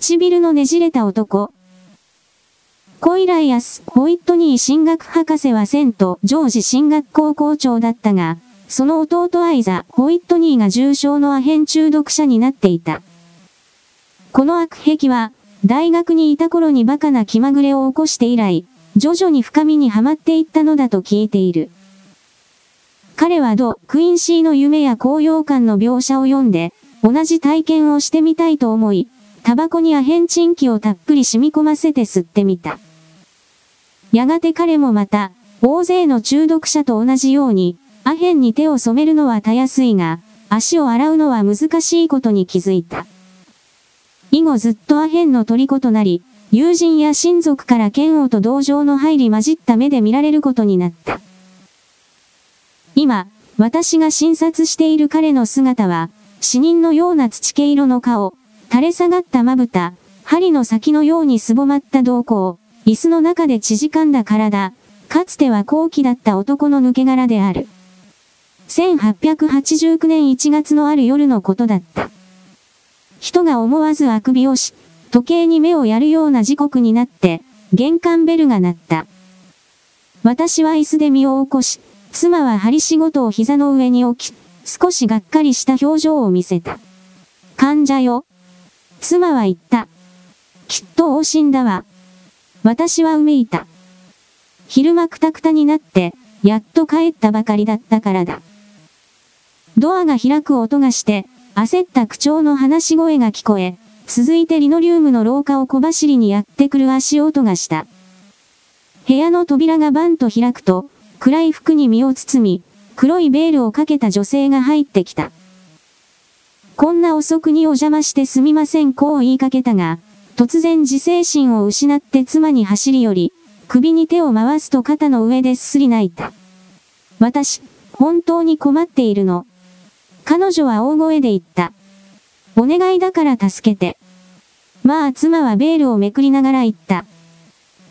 唇のねじれた男。コイライアス・ホイットニー進学博士はセント・ジョージ進学校校長だったが、その弟アイザ・ホイットニーが重症のアヘン中毒者になっていた。この悪癖は、大学にいた頃にバカな気まぐれを起こして以来、徐々に深みにはまっていったのだと聞いている。彼はド・クインシーの夢や高揚感の描写を読んで、同じ体験をしてみたいと思い、タバコにアヘンチンキをたっぷり染み込ませて吸ってみた。やがて彼もまた、大勢の中毒者と同じように、アヘンに手を染めるのはたやすいが、足を洗うのは難しいことに気づいた。以後ずっとアヘンの虜となり、友人や親族から嫌悪と同情の入り混じった目で見られることになった。今、私が診察している彼の姿は、死人のような土系色の顔、垂れ下がったまぶた、針の先のようにすぼまった瞳孔、椅子の中で縮んだ体、かつては高貴だった男の抜け殻である。1889年1月のある夜のことだった。人が思わずあくびをし、時計に目をやるような時刻になって、玄関ベルが鳴った。私は椅子で身を起こし、妻は針仕事を膝の上に置き、少しがっかりした表情を見せた。患者よ。妻は言った。きっと往診だわ。私はうめいた。昼間くたくたになって、やっと帰ったばかりだったからだ。ドアが開く音がして、焦った口調の話し声が聞こえ、続いてリノリウムの廊下を小走りにやってくる足音がした。部屋の扉がバンと開くと、暗い服に身を包み、黒いベールをかけた女性が入ってきた。こんな遅くにお邪魔してすみませんこう言いかけたが、突然自制心を失って妻に走り寄り、首に手を回すと肩の上ですすり泣いた。私、本当に困っているの。彼女は大声で言った。お願いだから助けて。まあ妻はベールをめくりながら言った。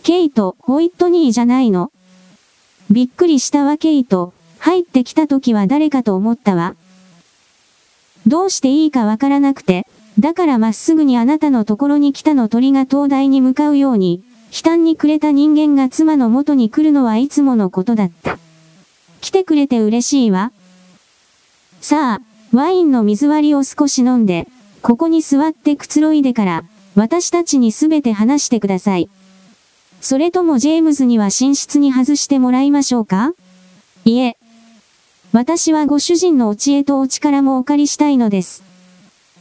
ケイト、ホイットニーじゃないの。びっくりしたわケイト、入ってきた時は誰かと思ったわ。どうしていいかわからなくて、だからまっすぐにあなたのところに来たの鳥が灯台に向かうように、悲嘆にくれた人間が妻の元に来るのはいつものことだった。来てくれて嬉しいわ。さあ、ワインの水割りを少し飲んで、ここに座ってくつろいでから、私たちにすべて話してください。それともジェームズには寝室に外してもらいましょうか？いえ。私はご主人のお知恵とお力もお借りしたいのです。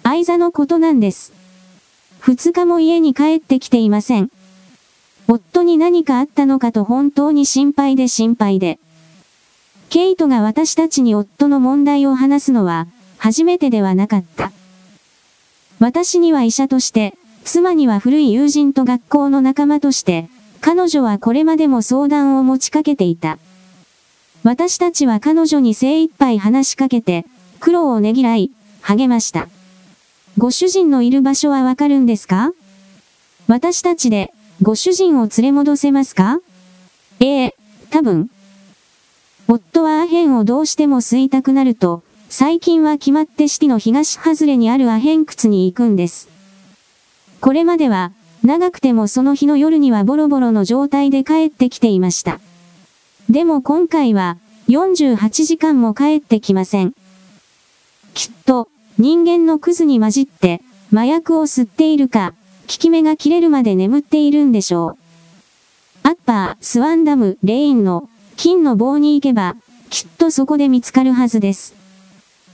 相座のことなんです。二日も家に帰ってきていません。夫に何かあったのかと本当に心配で心配で。ケイトが私たちに夫の問題を話すのは、初めてではなかった。私には医者として、妻には古い友人と学校の仲間として、彼女はこれまでも相談を持ちかけていた。私たちは彼女に精一杯話しかけて、苦労をねぎらい、励ました。ご主人のいる場所はわかるんですか？私たちで、ご主人を連れ戻せますか？ええ、多分。夫はアヘンをどうしても吸いたくなると、最近は決まってシティの東外れにあるアヘン窟に行くんです。これまでは、長くてもその日の夜にはボロボロの状態で帰ってきていました。でも今回は、48時間も帰ってきません。きっと、人間のクズに混じって、麻薬を吸っているか、効き目が切れるまで眠っているんでしょう。アッパー、スワンダム、レインの、金の棒に行けば、きっとそこで見つかるはずです。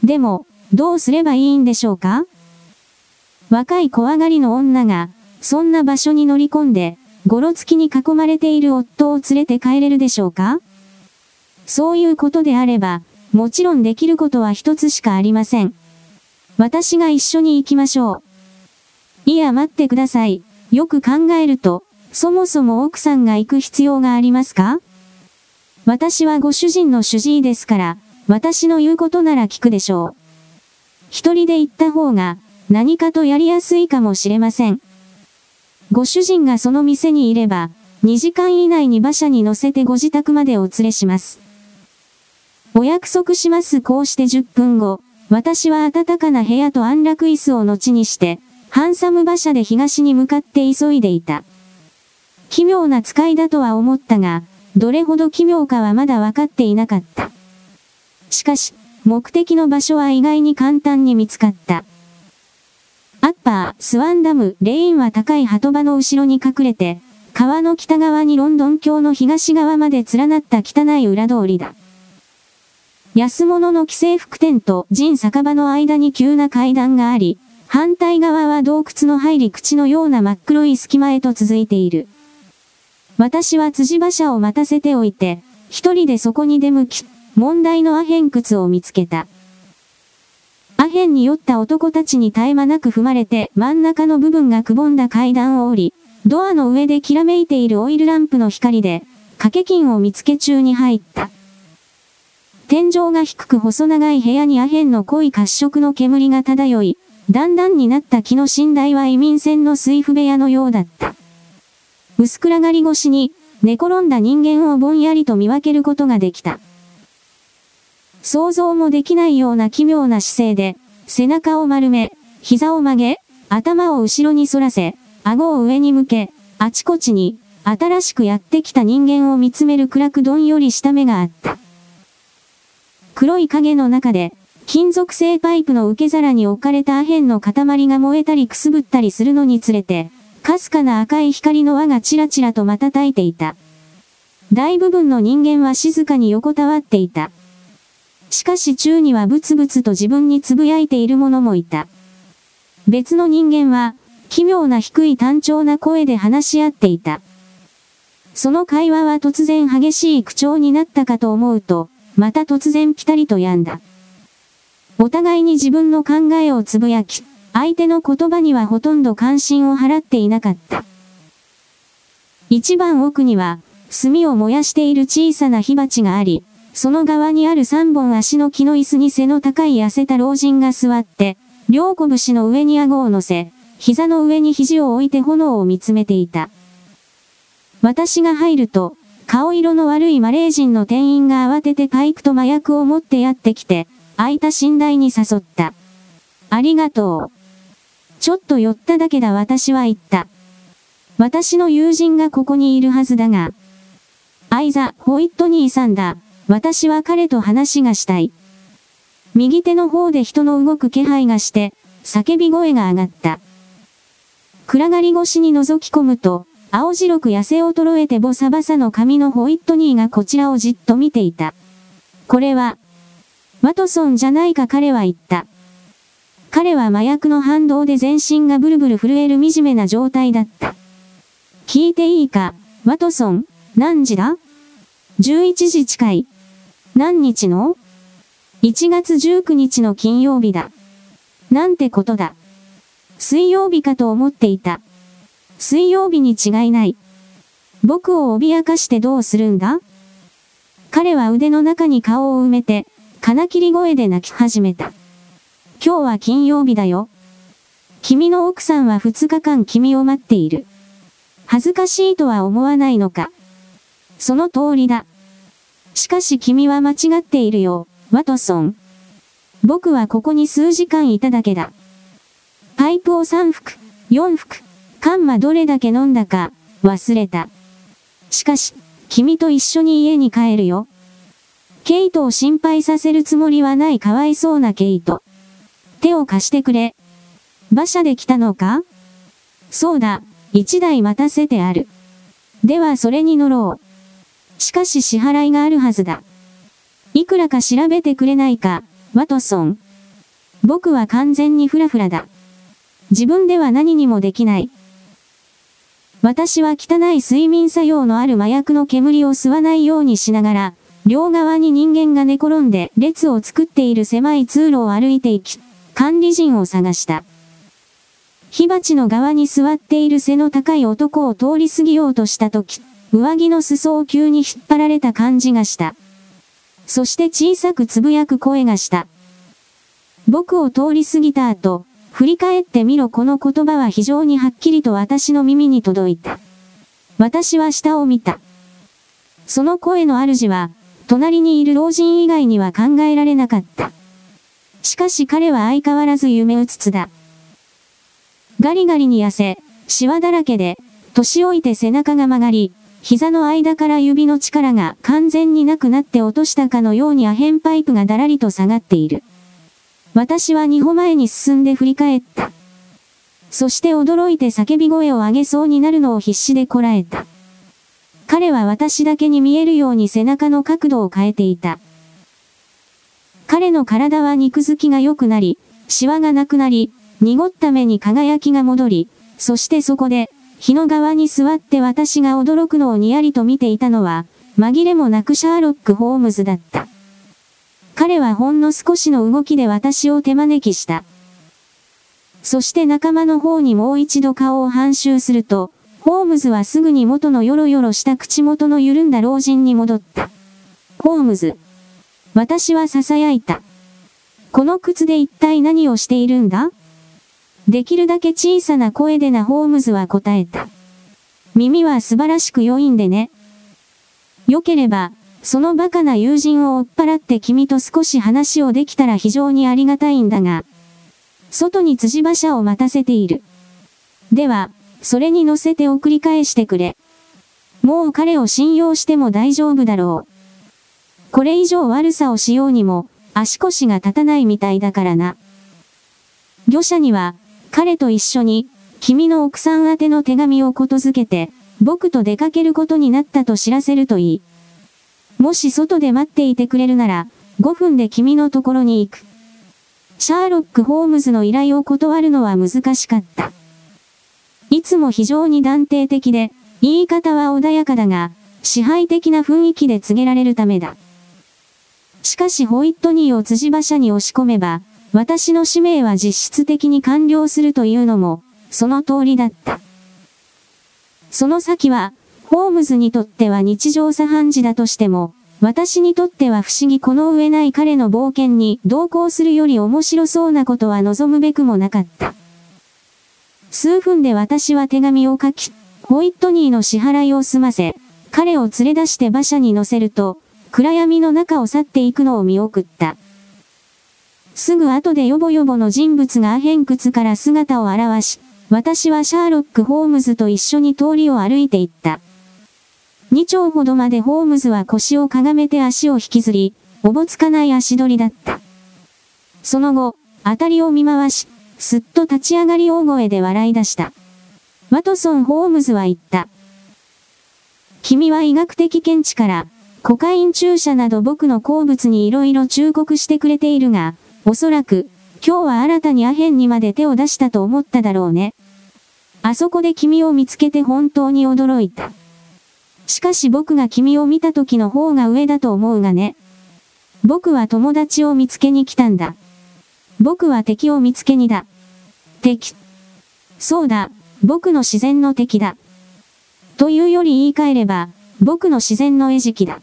でも、どうすればいいんでしょうか？若い怖がりの女が、そんな場所に乗り込んで、ごろつきに囲まれている夫を連れて帰れるでしょうか？そういうことであれば、もちろんできることは一つしかありません。私が一緒に行きましょう。いや待ってください。よく考えると、そもそも奥さんが行く必要がありますか？私はご主人の主治医ですから、私の言うことなら聞くでしょう。一人で行った方が、何かとやりやすいかもしれません。ご主人がその店にいれば、2時間以内に馬車に乗せてご自宅までお連れします。お約束しますこうして10分後、私は暖かな部屋と安楽椅子を後にして、ハンサム馬車で東に向かって急いでいた。奇妙な使いだとは思ったが、どれほど奇妙かはまだ分かっていなかった。しかし、目的の場所は意外に簡単に見つかった。アッパー、スワンダム、レインは高い鳩場の後ろに隠れて、川の北側にロンドン橋の東側まで連なった汚い裏通りだ。安物の既製服店と陣酒場の間に急な階段があり、反対側は洞窟の入り口のような真っ黒い隙間へと続いている。私は辻馬車を待たせておいて、一人でそこに出向き、問題のアヘン窟を見つけた。アヘンに酔った男たちに絶え間なく踏まれて真ん中の部分がくぼんだ階段を降り、ドアの上できらめいているオイルランプの光で、掛け金を見つけ中に入った。天井が低く細長い部屋にアヘンの濃い褐色の煙が漂い、だんだんになった木の寝台は移民船の水夫部屋のようだった。薄暗がり越しに、寝転んだ人間をぼんやりと見分けることができた。想像もできないような奇妙な姿勢で、背中を丸め、膝を曲げ、頭を後ろに反らせ、顎を上に向け、あちこちに、新しくやってきた人間を見つめる暗くどんよりした目があった。黒い影の中で、金属製パイプの受け皿に置かれたアヘンの塊が燃えたりくすぶったりするのにつれて、かすかな赤い光の輪がちらちらと瞬いていた。大部分の人間は静かに横たわっていた。しかし宙にはブツブツと自分に呟いている者もいた。別の人間は、奇妙な低い単調な声で話し合っていた。その会話は突然激しい口調になったかと思うと、また突然ピタリと止んだ。お互いに自分の考えをつぶやき、相手の言葉にはほとんど関心を払っていなかった。一番奥には、炭を燃やしている小さな火鉢があり、その側にある三本足の木の椅子に背の高い痩せた老人が座って、両拳の上に顎を乗せ、膝の上に肘を置いて炎を見つめていた。私が入ると、顔色の悪いマレー人の店員が慌ててパイプと麻薬を持ってやってきて、空いた寝台に誘った。ありがとう。ちょっと寄っただけだ私は言った。私の友人がここにいるはずだが。アイザ・ホイットニーさんだ。私は彼と話がしたい。右手の方で人の動く気配がして、叫び声が上がった。暗がり越しに覗き込むと、青白く痩せ衰えてボサバサの髪のホイットニーがこちらをじっと見ていた。これは、ワトソンじゃないか彼は言った。彼は麻薬の反動で全身がブルブル震える惨めな状態だった。聞いていいか、ワトソン、何時だ ?11 時近い。何日の ?1 月19日の金曜日だ。なんてことだ。水曜日かと思っていた。水曜日に違いない。僕を脅かしてどうするんだ？彼は腕の中に顔を埋めて、金切り声で泣き始めた。今日は金曜日だよ。君の奥さんは2日間君を待っている。恥ずかしいとは思わないのか。その通りだ。しかし君は間違っているよ、ワトソン。僕はここに数時間いただけだ。パイプを3服、4服、カンマどれだけ飲んだか、忘れた。しかし、君と一緒に家に帰るよ。ケイトを心配させるつもりはないかわいそうなケイト。手を貸してくれ。馬車で来たのか？そうだ、一台待たせてある。ではそれに乗ろう。しかし支払いがあるはずだ。いくらか調べてくれないか、ワトソン。僕は完全にフラフラだ。自分では何にもできない。私は汚い睡眠作用のある麻薬の煙を吸わないようにしながら、両側に人間が寝転んで列を作っている狭い通路を歩いていき、管理人を探した。火鉢の側に座っている背の高い男を通り過ぎようとしたとき、上着の裾を急に引っ張られた感じがした。そして小さくつぶやく声がした。僕を通り過ぎた後、振り返ってみろこの言葉は非常にはっきりと私の耳に届いた。私は下を見た。その声の主は、隣にいる老人以外には考えられなかった。しかし彼は相変わらず夢うつつだ。ガリガリに痩せ、シワだらけで、年老いて背中が曲がり、膝の間から指の力が完全になくなって落としたかのようにアヘンパイプがだらりと下がっている。私は二歩前に進んで振り返った。そして驚いて叫び声を上げそうになるのを必死でこらえた。彼は私だけに見えるように背中の角度を変えていた。彼の体は肉付きが良くなり、シワがなくなり、濁った目に輝きが戻り、そしてそこで、日の側に座って私が驚くのをにやりと見ていたのは、紛れもなくシャーロック・ホームズだった。彼はほんの少しの動きで私を手招きした。そして仲間の方にもう一度顔を反襲すると、ホームズはすぐに元のヨロヨロした口元の緩んだ老人に戻った。ホームズ。私は囁いた。この靴で一体何をしているんだ？できるだけ小さな声でなホームズは答えた。耳は素晴らしく良いんでね。良ければ、その馬鹿な友人を追っ払って君と少し話をできたら非常にありがたいんだが、外に辻馬車を待たせている。では、それに乗せて送り返してくれ。もう彼を信用しても大丈夫だろう。これ以上悪さをしようにも、足腰が立たないみたいだからな。漁者には、彼と一緒に、君の奥さん宛ての手紙をことづけて、僕と出かけることになったと知らせるといい。もし外で待っていてくれるなら、5分で君のところに行く。シャーロック・ホームズの依頼を断るのは難しかった。いつも非常に断定的で、言い方は穏やかだが、支配的な雰囲気で告げられるためだ。しかしホイットニーを辻馬車に押し込めば、私の使命は実質的に完了するというのも、その通りだった。その先は、ホームズにとっては日常茶飯事だとしても、私にとっては不思議この上ない彼の冒険に同行するより面白そうなことは望むべくもなかった。数分で私は手紙を書き、ホイットニーの支払いを済ませ、彼を連れ出して馬車に乗せると、暗闇の中を去っていくのを見送った。すぐ後でヨボヨボの人物がアヘン窟から姿を現し、私はシャーロック・ホームズと一緒に通りを歩いていった。二丁ほどまでホームズは腰をかがめて足を引きずり、おぼつかない足取りだった。その後、あたりを見回し、すっと立ち上がり大声で笑い出した。ワトソン・ホームズは言った。君は医学的見地から、コカイン注射など僕の好物に色々忠告してくれているが、おそらく、今日は新たにアヘンにまで手を出したと思っただろうね。あそこで君を見つけて本当に驚いた。しかし僕が君を見た時の方が上だと思うがね。僕は友達を見つけに来たんだ。僕は敵を見つけにだ。敵。そうだ、僕の自然の敵だ。というより言い換えれば、僕の自然の餌食だ。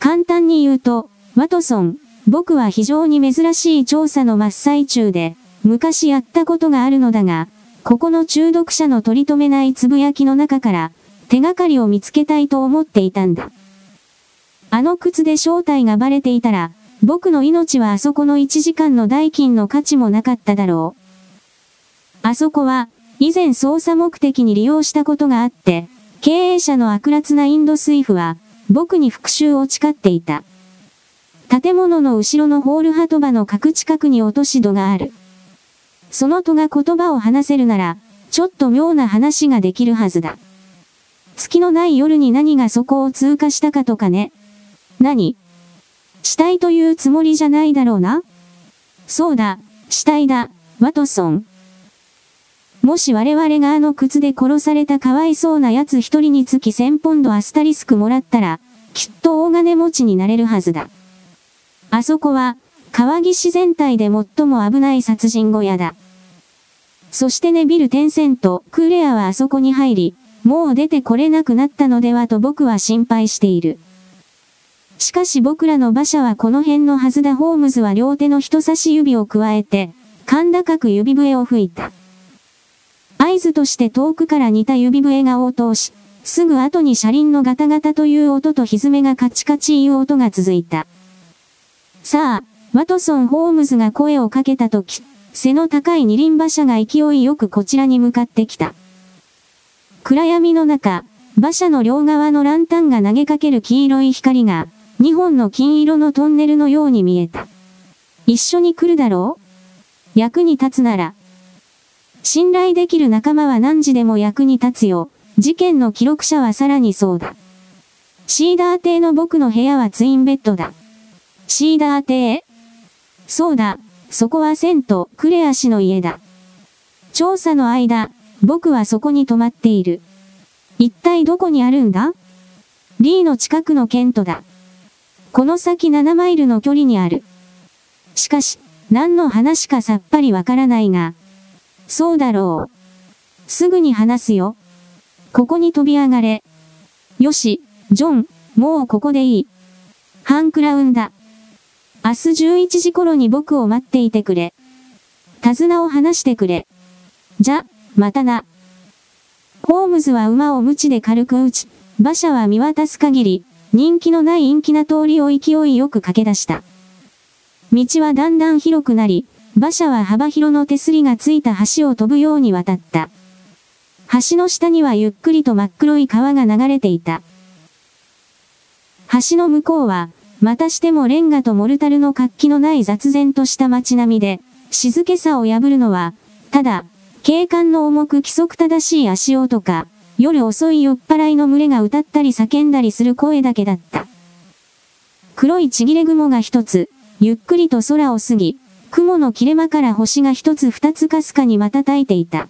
簡単に言うと、ワトソン、僕は非常に珍しい調査の真っ最中で、昔やったことがあるのだが、ここの中毒者の取り留めないつぶやきの中から、手がかりを見つけたいと思っていたんだ。あの靴で正体がバレていたら、僕の命はあそこの1時間の代金の価値もなかっただろう。あそこは、以前捜査目的に利用したことがあって、経営者の悪辣なインド水夫は、僕に復讐を誓っていた。建物の後ろのホールト場の角近くに落とし戸がある。その戸が言葉を話せるなら、ちょっと妙な話ができるはずだ。月のない夜に何がそこを通過したかとかね。何？死体というつもりじゃないだろうな？そうだ、死体だ、ワトソン。もし我々があの靴で殺されたかわいそうな奴一人につき1000ポンドアスタリスクもらったら、きっと大金持ちになれるはずだ。あそこは、川岸全体で最も危ない殺人小屋だ。そしてネビル・テンセント、クレアはあそこに入り、もう出てこれなくなったのではと僕は心配している。しかし僕らの馬車はこの辺のはずだホームズは両手の人差し指を加えて、甲高く指笛を吹いた。合図として遠くから似た指笛が応答し、すぐ後に車輪のガタガタという音と歪めがカチカチいう音が続いた。さあ、ワトソン・ホームズが声をかけたとき、背の高い二輪馬車が勢いよくこちらに向かってきた。暗闇の中、馬車の両側のランタンが投げかける黄色い光が、2本の金色のトンネルのように見えた。一緒に来るだろう？役に立つなら。信頼できる仲間は何時でも役に立つよ。事件の記録者はさらにそうだ。シーダー邸の僕の部屋はツインベッドだ。シーダー邸？そうだ、そこはセント、クレア氏の家だ。調査の間、僕はそこに泊まっている。一体どこにあるんだ？リーの近くのケントだ。この先7マイルの距離にある。しかし、何の話かさっぱりわからないが。そうだろう。すぐに話すよ。ここに飛び上がれ。よし、ジョン、もうここでいい。ハンクラウンだ。明日11時頃に僕を待っていてくれ。手綱を離してくれ。じゃ、またな。ホームズは馬を鞭で軽く打ち、馬車は見渡す限り、人気のない陰気な通りを勢いよく駆け出した。道はだんだん広くなり、馬車は幅広の手すりがついた橋を飛ぶように渡った。橋の下にはゆっくりと真っ黒い川が流れていた。橋の向こうは、またしてもレンガとモルタルの活気のない雑然とした街並みで、静けさを破るのは、ただ、警官の重く規則正しい足音か、夜遅い酔っ払いの群れが歌ったり叫んだりする声だけだった。黒いちぎれ雲が一つ、ゆっくりと空を過ぎ、雲の切れ間から星が一つ二つかすかに瞬いていた。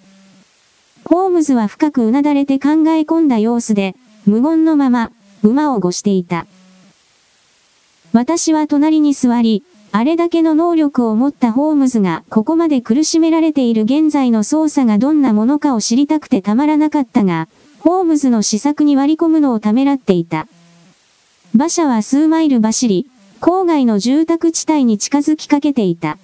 ホームズは深くうなだれて考え込んだ様子で、無言のまま、馬をごしていた。私は隣に座り、あれだけの能力を持ったホームズがここまで苦しめられている現在の操作がどんなものかを知りたくてたまらなかったが、ホームズの施策に割り込むのをためらっていた。馬車は数マイル走り、郊外の住宅地帯に近づきかけていた。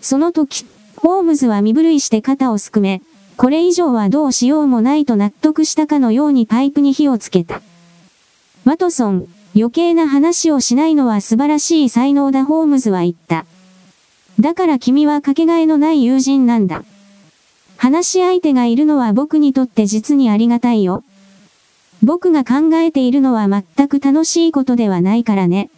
その時、ホームズは身震いして肩をすくめ、これ以上はどうしようもないと納得したかのようにパイプに火をつけた。ワトソン、余計な話をしないのは素晴らしい才能だホームズは言った。だから君はかけがえのない友人なんだ。話し相手がいるのは僕にとって実にありがたいよ。僕が考えているのは全く楽しいことではないからね。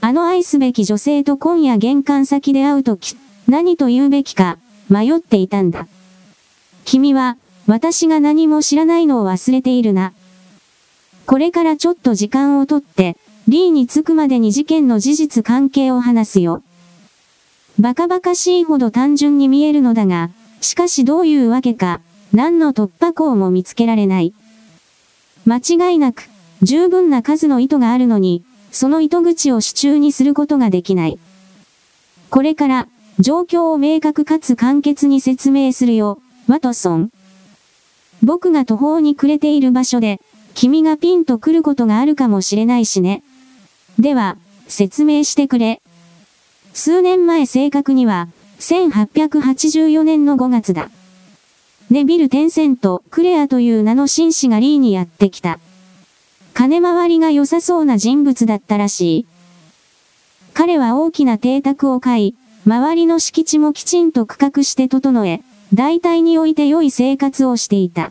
あの愛すべき女性と今夜玄関先で会うとき、何と言うべきか、迷っていたんだ。君は、私が何も知らないのを忘れているな。これからちょっと時間をとって、リーに着くまでに事件の事実関係を話すよ。バカバカしいほど単純に見えるのだが、しかしどういうわけか、何の突破口も見つけられない。間違いなく、十分な数の糸があるのに、その糸口を支柱にすることができない。これから、状況を明確かつ簡潔に説明するよ、ワトソン。僕が途方に暮れている場所で、君がピンと来ることがあるかもしれないしね。では、説明してくれ。数年前正確には、1884年の5月だ。ネビル・テンセント・クレアという名の紳士がリーにやってきた。金回りが良さそうな人物だったらしい。彼は大きな邸宅を買い、周りの敷地もきちんと区画して整え、大体において良い生活をしていた。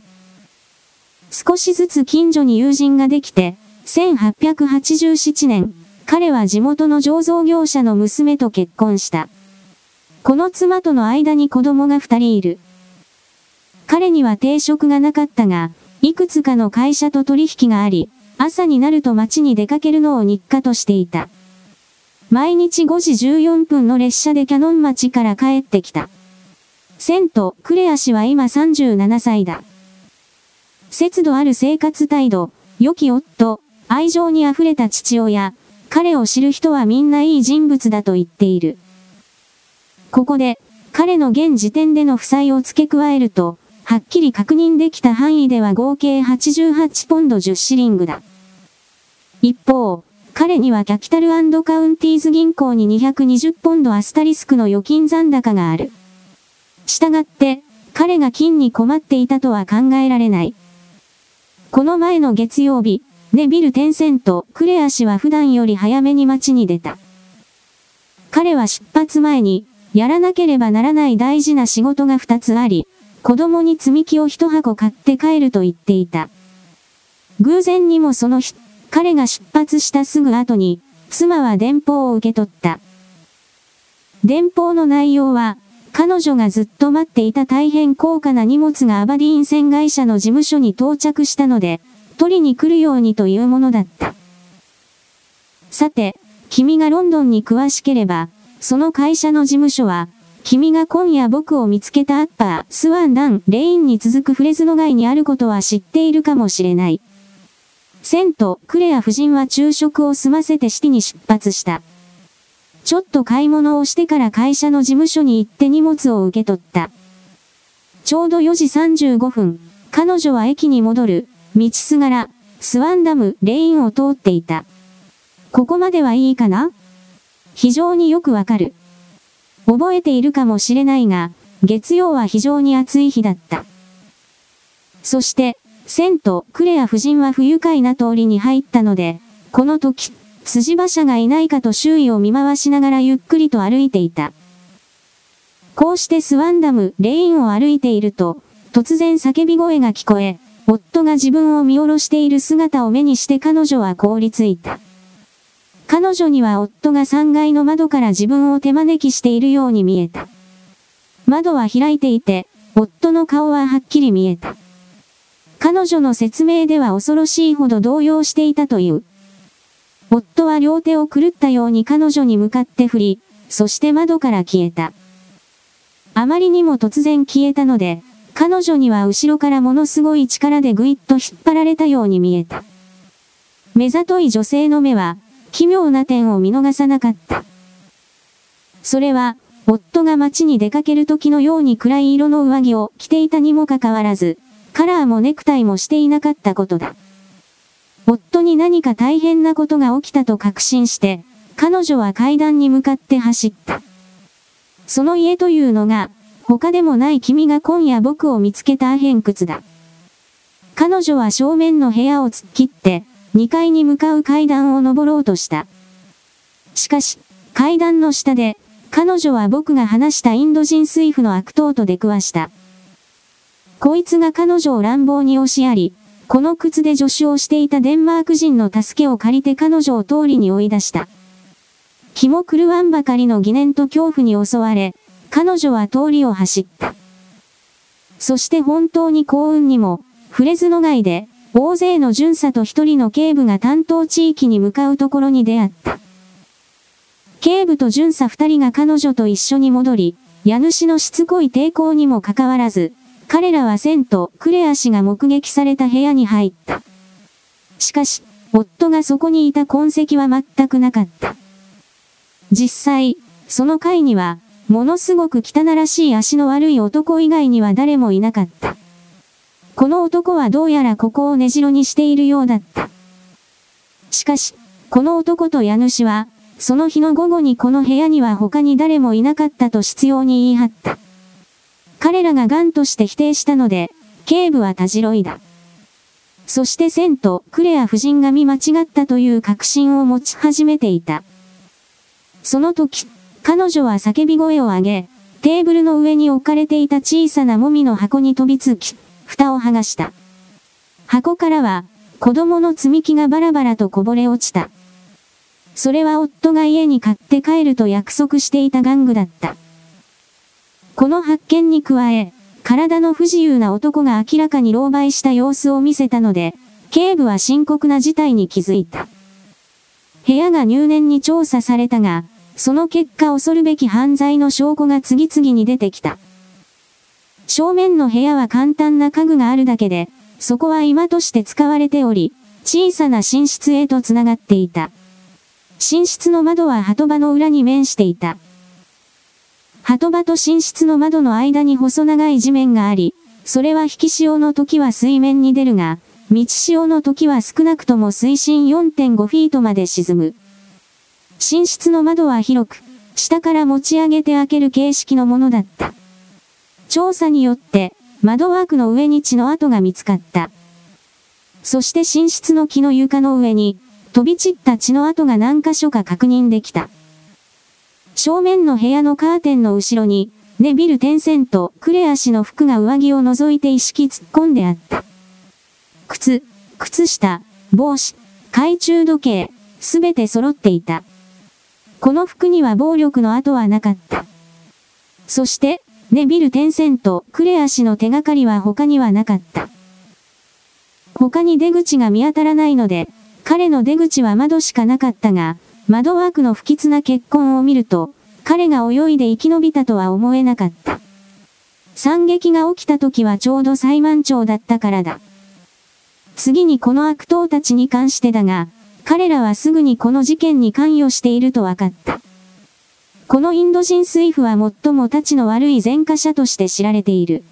少しずつ近所に友人ができて、1887年、彼は地元の醸造業者の娘と結婚した。この妻との間に子供が二人いる。彼には定職がなかったが、いくつかの会社と取引があり、朝になると街に出かけるのを日課としていた。毎日5時14分の列車でキャノン町から帰ってきた。セント・クレア氏は今37歳だ。節度ある生活態度、良き夫、愛情に溢れた父親、彼を知る人はみんないい人物だと言っている。ここで、彼の現時点での負債を付け加えると、はっきり確認できた範囲では合計88ポンド10シリングだ。一方、彼にはキャピタルカウンティーズ銀行に220ポンドアスタリスクの預金残高がある。したがって、彼が金に困っていたとは考えられない。この前の月曜日、ネビル・テンセント、クレア氏は普段より早めに街に出た。彼は出発前に、やらなければならない大事な仕事が2つあり、子供に積み木を1箱買って帰ると言っていた。偶然にもその日、彼が出発したすぐ後に、妻は電報を受け取った。電報の内容は、彼女がずっと待っていた大変高価な荷物がアバディーン船会社の事務所に到着したので、取りに来るようにというものだった。さて、君がロンドンに詳しければ、その会社の事務所は、君が今夜僕を見つけたアッパー、スワンダン、レインに続くフレズノ街にあることは知っているかもしれない。セント、クレア夫人は昼食を済ませてシティに出発した。ちょっと買い物をしてから会社の事務所に行って荷物を受け取った。ちょうど4時35分、彼女は駅に戻る、道すがら、スワンダム、レインを通っていた。ここまではいいかな？非常によくわかる。覚えているかもしれないが、月曜は非常に暑い日だった。そして、セント、クレア夫人は不愉快な通りに入ったので、この時、筋馬車がいないかと周囲を見回しながらゆっくりと歩いていた。こうしてスワンダム、レインを歩いていると、突然叫び声が聞こえ、夫が自分を見下ろしている姿を目にして彼女は凍りついた。彼女には夫が3階の窓から自分を手招きしているように見えた。窓は開いていて、夫の顔ははっきり見えた。彼女の説明では恐ろしいほど動揺していたという。夫は両手を狂ったように彼女に向かって振り、そして窓から消えた。あまりにも突然消えたので、彼女には後ろからものすごい力でぐいっと引っ張られたように見えた。目ざとい女性の目は、奇妙な点を見逃さなかった。それは、夫が街に出かける時のように暗い色の上着を着ていたにもかかわらず、カラーもネクタイもしていなかったことだ。夫に何か大変なことが起きたと確信して、彼女は階段に向かって走った。その家というのが、他でもない君が今夜僕を見つけたアヘン窟だ。彼女は正面の部屋を突っ切って、2階に向かう階段を登ろうとした。しかし、階段の下で、彼女は僕が話したインド人水夫の悪党と出くわした。こいつが彼女を乱暴に押しやり、この靴で助手をしていたデンマーク人の助けを借りて彼女を通りに追い出した。気も狂わんばかりの疑念と恐怖に襲われ、彼女は通りを走った。そして本当に幸運にも、フレズノ街で、大勢の巡査と一人の警部が担当地域に向かうところに出会った。警部と巡査二人が彼女と一緒に戻り、家主のしつこい抵抗にもかかわらず、彼らはセント、クレア氏が目撃された部屋に入った。しかし、夫がそこにいた痕跡は全くなかった。実際、その階には、ものすごく汚らしい足の悪い男以外には誰もいなかった。この男はどうやらここを根城にしているようだった。しかし、この男と家主は、その日の午後にこの部屋には他に誰もいなかったと執拗に言い張った。彼らが癌として否定したので、警部はたじろいだ。そしてセント、クレア夫人が見間違ったという確信を持ち始めていた。その時、彼女は叫び声を上げ、テーブルの上に置かれていた小さなもみの箱に飛びつき、蓋を剥がした。箱からは、子供の積み木がバラバラとこぼれ落ちた。それは夫が家に買って帰ると約束していた玩具だった。この発見に加え、体の不自由な男が明らかに狼狽した様子を見せたので、警部は深刻な事態に気づいた。部屋が入念に調査されたが、その結果恐るべき犯罪の証拠が次々に出てきた。正面の部屋は簡単な家具があるだけで、そこは今として使われており、小さな寝室へと繋がっていた。寝室の窓は鳩場の裏に面していた。鳩場と寝室の窓の間に細長い地面があり、それは引き潮の時は水面に出るが、道潮の時は少なくとも水深4.5フィートまで沈む。寝室の窓は広く、下から持ち上げて開ける形式のものだった。調査によって、窓枠の上に血の跡が見つかった。そして寝室の木の床の上に、飛び散った血の跡が何箇所か確認できた。正面の部屋のカーテンの後ろに、ネビル・テンセント、クレア氏の服が上着を覗いて意識突っ込んであった。靴、靴下、帽子、懐中時計、すべて揃っていた。この服には暴力の跡はなかった。そして、ネビル・テンセント、クレア氏の手がかりは他にはなかった。他に出口が見当たらないので、彼の出口は窓しかなかったが、窓枠の不吉な結婚を見ると、彼が泳いで生き延びたとは思えなかった。惨劇が起きた時はちょうど裁判長だったからだ。次にこの悪党たちに関してだが、彼らはすぐにこの事件に関与していると分かった。このインド人水夫は最も立ちの悪い前科者として知られている。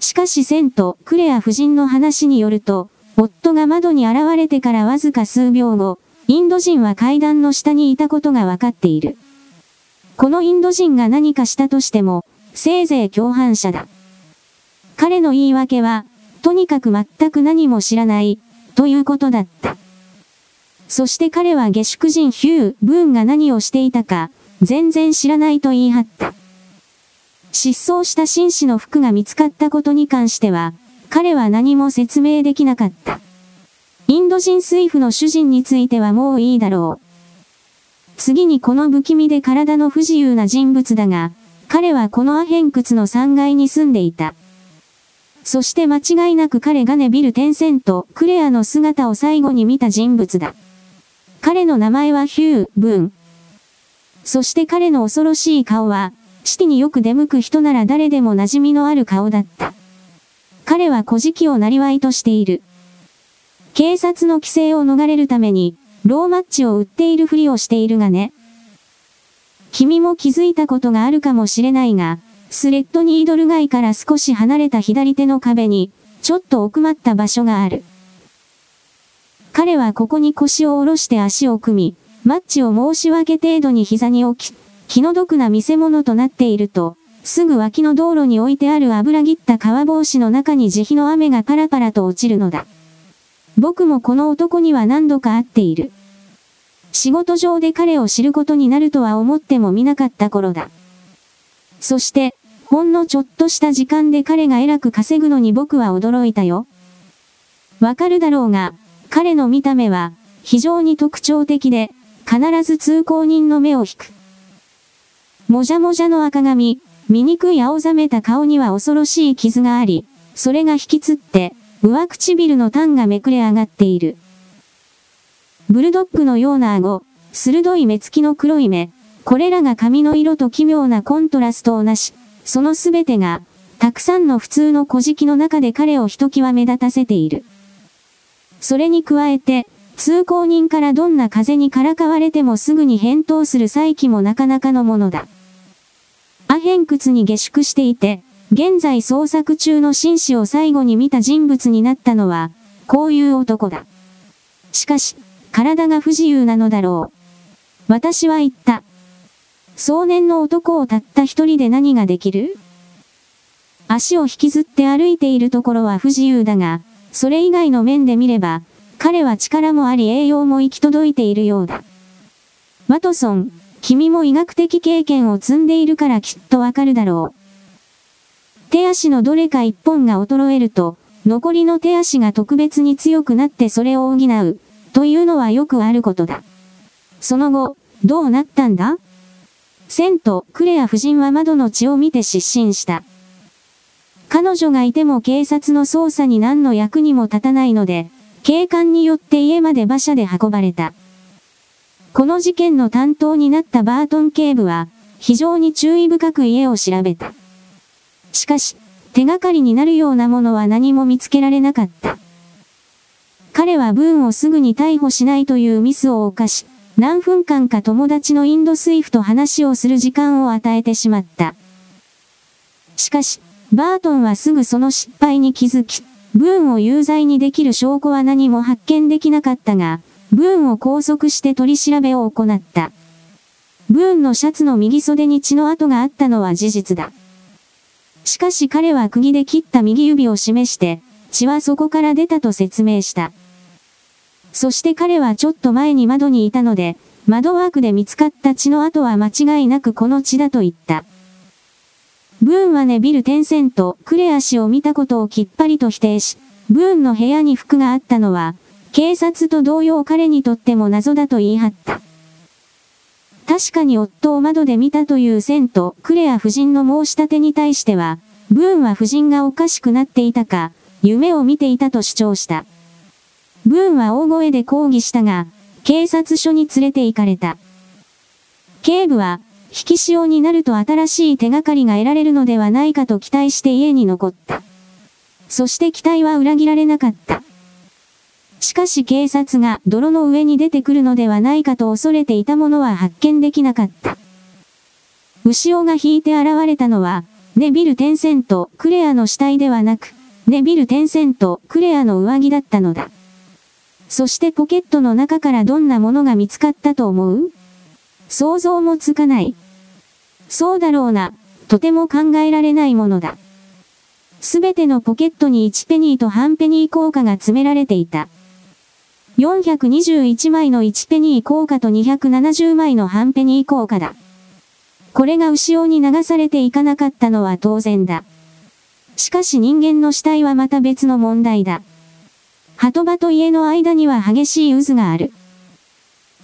しかしセント、クレア夫人の話によると、夫が窓に現れてからわずか数秒後、インド人は階段の下にいたことが分かっている。このインド人が何かしたとしても、せいぜい共犯者だ。彼の言い訳は、とにかく全く何も知らない、ということだった。そして彼は下宿人ヒュー・ブーンが何をしていたか、全然知らないと言い張った。失踪した紳士の服が見つかったことに関しては、彼は何も説明できなかった。インド人水夫の主人についてはもういいだろう。次にこの不気味で体の不自由な人物だが、彼はこのアヘン窟の3階に住んでいた。そして間違いなく彼がネビル・テンセント、クレアの姿を最後に見た人物だ。彼の名前はヒュー・ブン。そして彼の恐ろしい顔は、シティによく出向く人なら誰でも馴染みのある顔だった。彼は古事記をなりわいとしている。警察の規制を逃れるために、ローマッチを売っているふりをしているがね。君も気づいたことがあるかもしれないが、スレッドニードル街から少し離れた左手の壁に、ちょっと奥まった場所がある。彼はここに腰を下ろして足を組み、マッチを申し訳程度に膝に置き、気の毒な見せ物となっていると、すぐ脇の道路に置いてある油切った川帽子の中に慈悲の雨がパラパラと落ちるのだ。僕もこの男には何度か会っている。仕事上で彼を知ることになるとは思ってもみなかった頃だ。そして、ほんのちょっとした時間で彼が偉く稼ぐのに僕は驚いたよ。わかるだろうが、彼の見た目は、非常に特徴的で、必ず通行人の目を引く。もじゃもじゃの赤髪、醜い青ざめた顔には恐ろしい傷があり、それが引きつって、上唇のタンがめくれ上がっている。ブルドッグのような顎、鋭い目つきの黒い目、これらが髪の色と奇妙なコントラストをなし、そのすべてが、たくさんの普通の古事記の中で彼をひときわ目立たせている。それに加えて、通行人からどんな風にからかわれてもすぐに返答する再起もなかなかのものだ。アヘン窟に下宿していて、現在捜索中の紳士を最後に見た人物になったのは、こういう男だ。しかし、体が不自由なのだろう。私は言った。壮年の男をたった一人で何ができる？足を引きずって歩いているところは不自由だが、それ以外の面で見れば、彼は力もあり栄養も行き届いているようだ。ワトソン、君も医学的経験を積んでいるからきっとわかるだろう。手足のどれか一本が衰えると、残りの手足が特別に強くなってそれを補う、というのはよくあることだ。その後、どうなったんだ？セント、クレア夫人は窓の血を見て失神した。彼女がいても警察の捜査に何の役にも立たないので、警官によって家まで馬車で運ばれた。この事件の担当になったバートン警部は、非常に注意深く家を調べた。しかし、手がかりになるようなものは何も見つけられなかった。彼はブーンをすぐに逮捕しないというミスを犯し、何分間か友達のインドスイフと話をする時間を与えてしまった。しかし、バートンはすぐその失敗に気づき、ブーンを有罪にできる証拠は何も発見できなかったが、ブーンを拘束して取り調べを行った。ブーンのシャツの右袖に血の跡があったのは事実だ。しかし彼は釘で切った右指を示して、血はそこから出たと説明した。そして彼はちょっと前に窓にいたので、窓枠で見つかった血の跡は間違いなくこの血だと言った。ブーンはネビル・テンセント、クレア氏を見たことをきっぱりと否定し、ブーンの部屋に服があったのは、警察と同様彼にとっても謎だと言い張った。確かに夫を窓で見たというセント、クレア夫人の申し立てに対しては、ブーンは夫人がおかしくなっていたか、夢を見ていたと主張した。ブーンは大声で抗議したが、警察署に連れて行かれた。警部は、引き潮になると新しい手がかりが得られるのではないかと期待して家に残った。そして期待は裏切られなかった。しかし警察が泥の上に出てくるのではないかと恐れていたものは発見できなかった。牛尾が引いて現れたのは、ネビル・テンセント・クレアの死体ではなく、ネビル・テンセント・クレアの上着だったのだ。そしてポケットの中からどんなものが見つかったと思う？想像もつかない。そうだろうな、とても考えられないものだ。すべてのポケットに1ペニーと半ペニー硬貨が詰められていた。421枚の1ペニー硬貨と270枚の半ペニー硬貨だ。これが牛尾に流されていかなかったのは当然だ。しかし人間の死体はまた別の問題だ。鳩場と家の間には激しい渦がある。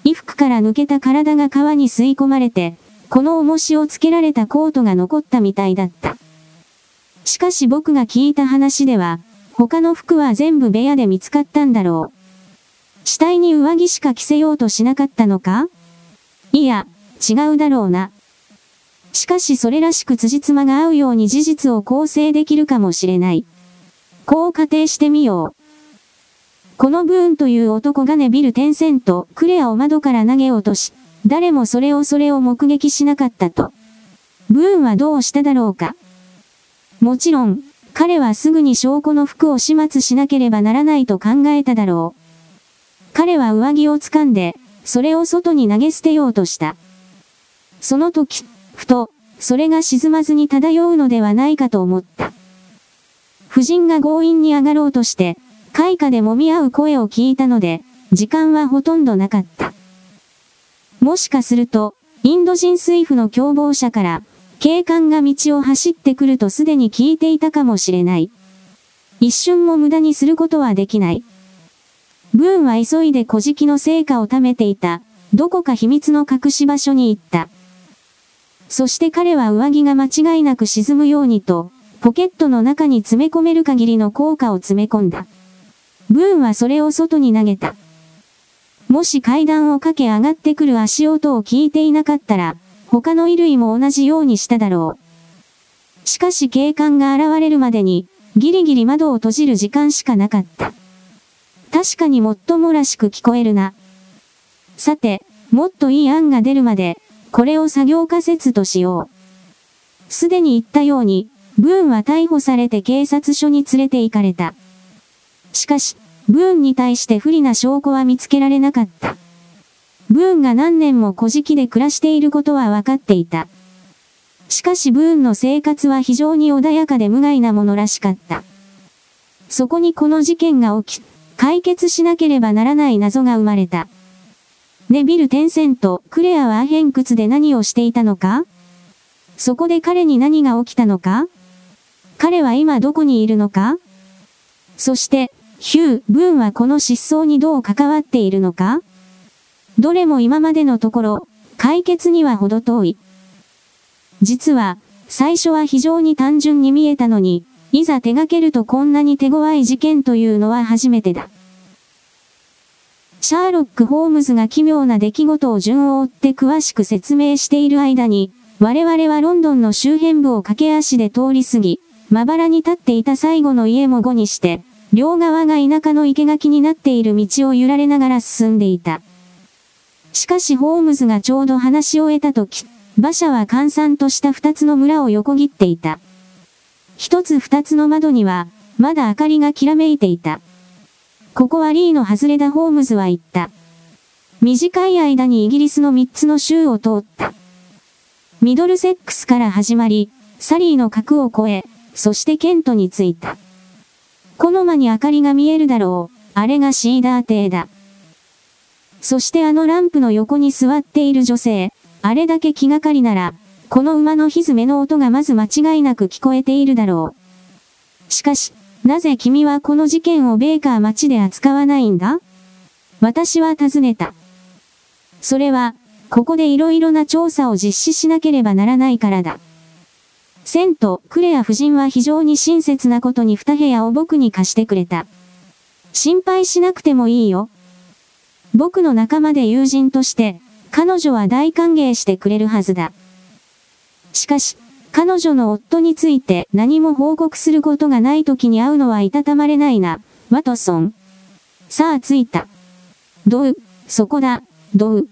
衣服から抜けた体が川に吸い込まれて、この重しをつけられたコートが残ったみたいだった。しかし僕が聞いた話では、他の服は全部部屋で見つかったんだろう。死体に上着しか着せようとしなかったのか？いや、違うだろうな。しかしそれらしく辻褄が合うように事実を構成できるかもしれない。こう仮定してみよう。このブーンという男がネビル・テンセント、クレアを窓から投げ落とし、誰もそれをそれを目撃しなかったと。ブーンはどうしただろうか？もちろん、彼はすぐに証拠の服を始末しなければならないと考えただろう。彼は上着を掴んで、それを外に投げ捨てようとした。その時、ふと、それが沈まずに漂うのではないかと思った。夫人が強引に上がろうとして、開花で揉み合う声を聞いたので、時間はほとんどなかった。もしかすると、インド人水夫の共謀者から、警官が道を走ってくるとすでに聞いていたかもしれない。一瞬も無駄にすることはできない。ブーンは急いで小敷の成果を貯めていた、どこか秘密の隠し場所に行った。そして彼は上着が間違いなく沈むようにと、ポケットの中に詰め込める限りの効果を詰め込んだ。ブーンはそれを外に投げた。もし階段を駆け上がってくる足音を聞いていなかったら、他の衣類も同じようにしただろう。しかし警官が現れるまでに、ギリギリ窓を閉じる時間しかなかった。確かにもっともらしく聞こえるな。さて、もっといい案が出るまで、これを作業仮説としよう。すでに言ったように、ブーンは逮捕されて警察署に連れて行かれた。しかし、ブーンに対して不利な証拠は見つけられなかった。ブーンが何年も古事記で暮らしていることは分かっていた。しかしブーンの生活は非常に穏やかで無害なものらしかった。そこにこの事件が起き、解決しなければならない謎が生まれた。ネビル・テンセント、クレアはアヘン窟で何をしていたのか？そこで彼に何が起きたのか？彼は今どこにいるのか？そして、ヒュー・ブーンはこの失踪にどう関わっているのか？どれも今までのところ、解決には程遠い。実は、最初は非常に単純に見えたのに、いざ手掛けるとこんなに手強い事件というのは初めてだ。シャーロック・ホームズが奇妙な出来事を順を追って詳しく説明している間に、我々はロンドンの周辺部を駆け足で通り過ぎ、まばらに立っていた最後の家も後にして、両側が田舎の生垣になっている道を揺られながら進んでいた。しかしホームズがちょうど話し終えた時、馬車は閑散とした二つの村を横切っていた。一つ二つの窓には、まだ明かりがきらめいていた。ここはリーの外れだホームズは言った。短い間にイギリスの3つの州を通った。ミドルセックスから始まり、サリーの角を越え、そしてケントに着いた。この間に明かりが見えるだろう。あれがシーダー邸だ。そしてあのランプの横に座っている女性、あれだけ気がかりなら、この馬のひずめの音がまず間違いなく聞こえているだろう。しかし、なぜ君はこの事件をベーカー町で扱わないんだ？私は尋ねた。それは、ここで色々な調査を実施しなければならないからだ。セント、クレア夫人は非常に親切なことに二部屋を僕に貸してくれた。心配しなくてもいいよ。僕の仲間で友人として、彼女は大歓迎してくれるはずだ。しかし、彼女の夫について何も報告することがない時に会うのはいたたまれないな、ワトソン。さあ着いた。どう、そこだ、どう？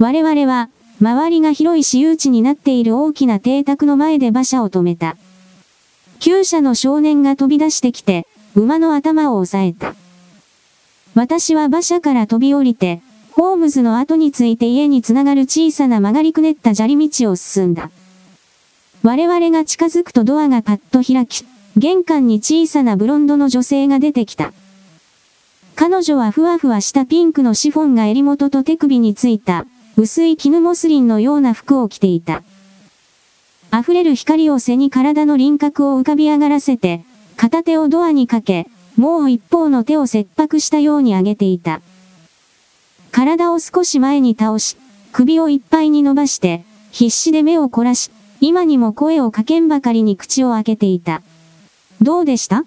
我々は、周りが広い私有地になっている大きな邸宅の前で馬車を止めた。厩舎の少年が飛び出してきて、馬の頭を押さえた。私は馬車から飛び降りて、ホームズの後について家につながる小さな曲がりくねった砂利道を進んだ。我々が近づくとドアがパッと開き、玄関に小さなブロンドの女性が出てきた。彼女はふわふわしたピンクのシフォンが襟元と手首についた、薄い絹モスリンのような服を着ていた。溢れる光を背に体の輪郭を浮かび上がらせて、片手をドアにかけ、もう一方の手を切迫したように上げていた。体を少し前に倒し、首をいっぱいに伸ばして、必死で目を凝らし、今にも声をかけんばかりに口を開けていた。どうでした？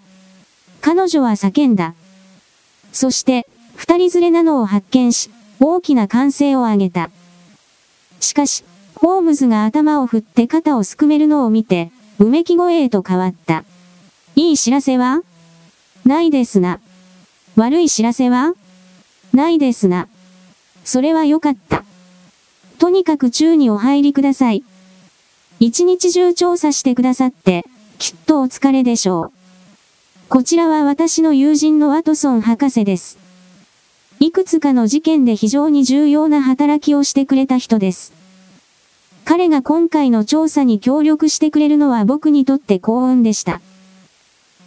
彼女は叫んだ。そして、二人連れなのを発見し、大きな歓声を上げた。しかし、ホームズが頭を振って肩をすくめるのを見て、うめき声へと変わった。いい知らせは？ないですな。悪い知らせは？ないですな。それはよかった。とにかく宙にお入りください。一日中調査してくださって、きっとお疲れでしょう。こちらは私の友人のワトソン博士です。いくつかの事件で非常に重要な働きをしてくれた人です。彼が今回の調査に協力してくれるのは僕にとって幸運でした。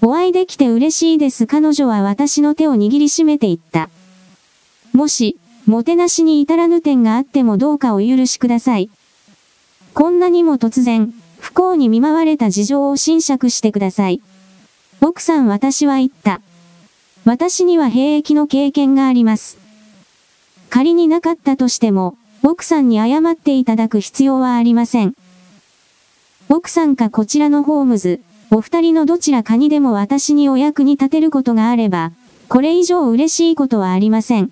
お会いできて嬉しいです彼女は私の手を握りしめていった。もし、もてなしに至らぬ点があってもどうかお許しください。こんなにも突然、不幸に見舞われた事情を侵釈してください。奥さん私は言った。私には兵役の経験があります。仮になかったとしても、奥さんに謝っていただく必要はありません。奥さんかこちらのホームズ、お二人のどちらかにでも私にお役に立てることがあれば、これ以上嬉しいことはありません。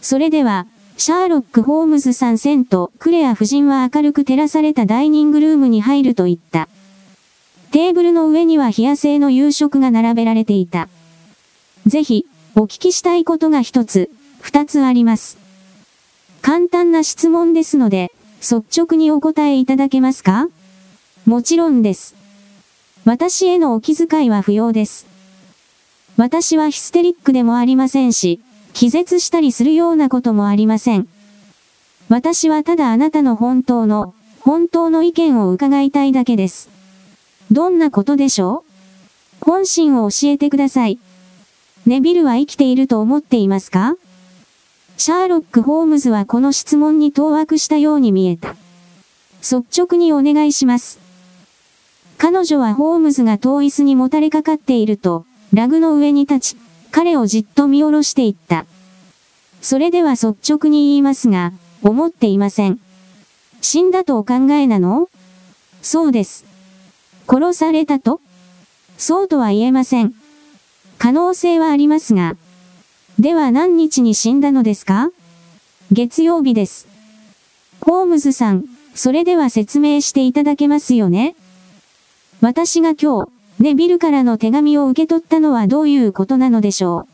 それでは、シャーロック・ホームズさんセント、クレア夫人は明るく照らされたダイニングルームに入ると言った。テーブルの上には冷や製の夕食が並べられていた。ぜひ、お聞きしたいことが一つ、二つあります。簡単な質問ですので、率直にお答えいただけますか？もちろんです。私へのお気遣いは不要です。私はヒステリックでもありませんし、気絶したりするようなこともありません。私はただあなたの本当の、本当の意見を伺いたいだけです。どんなことでしょう？本心を教えてください。ネビルは生きていると思っていますか？シャーロック・ホームズはこの質問に当惑したように見えた。率直にお願いします。彼女はホームズが遠椅子にもたれかかっていると、ラグの上に立ち、彼をじっと見下ろしていった。それでは率直に言いますが、思っていません。死んだとお考えなの？そうです。殺されたと？そうとは言えません。可能性はありますが。では何日に死んだのですか？月曜日です。ホームズさん、それでは説明していただけますよね？私が今日、ネビルからの手紙を受け取ったのはどういうことなのでしょ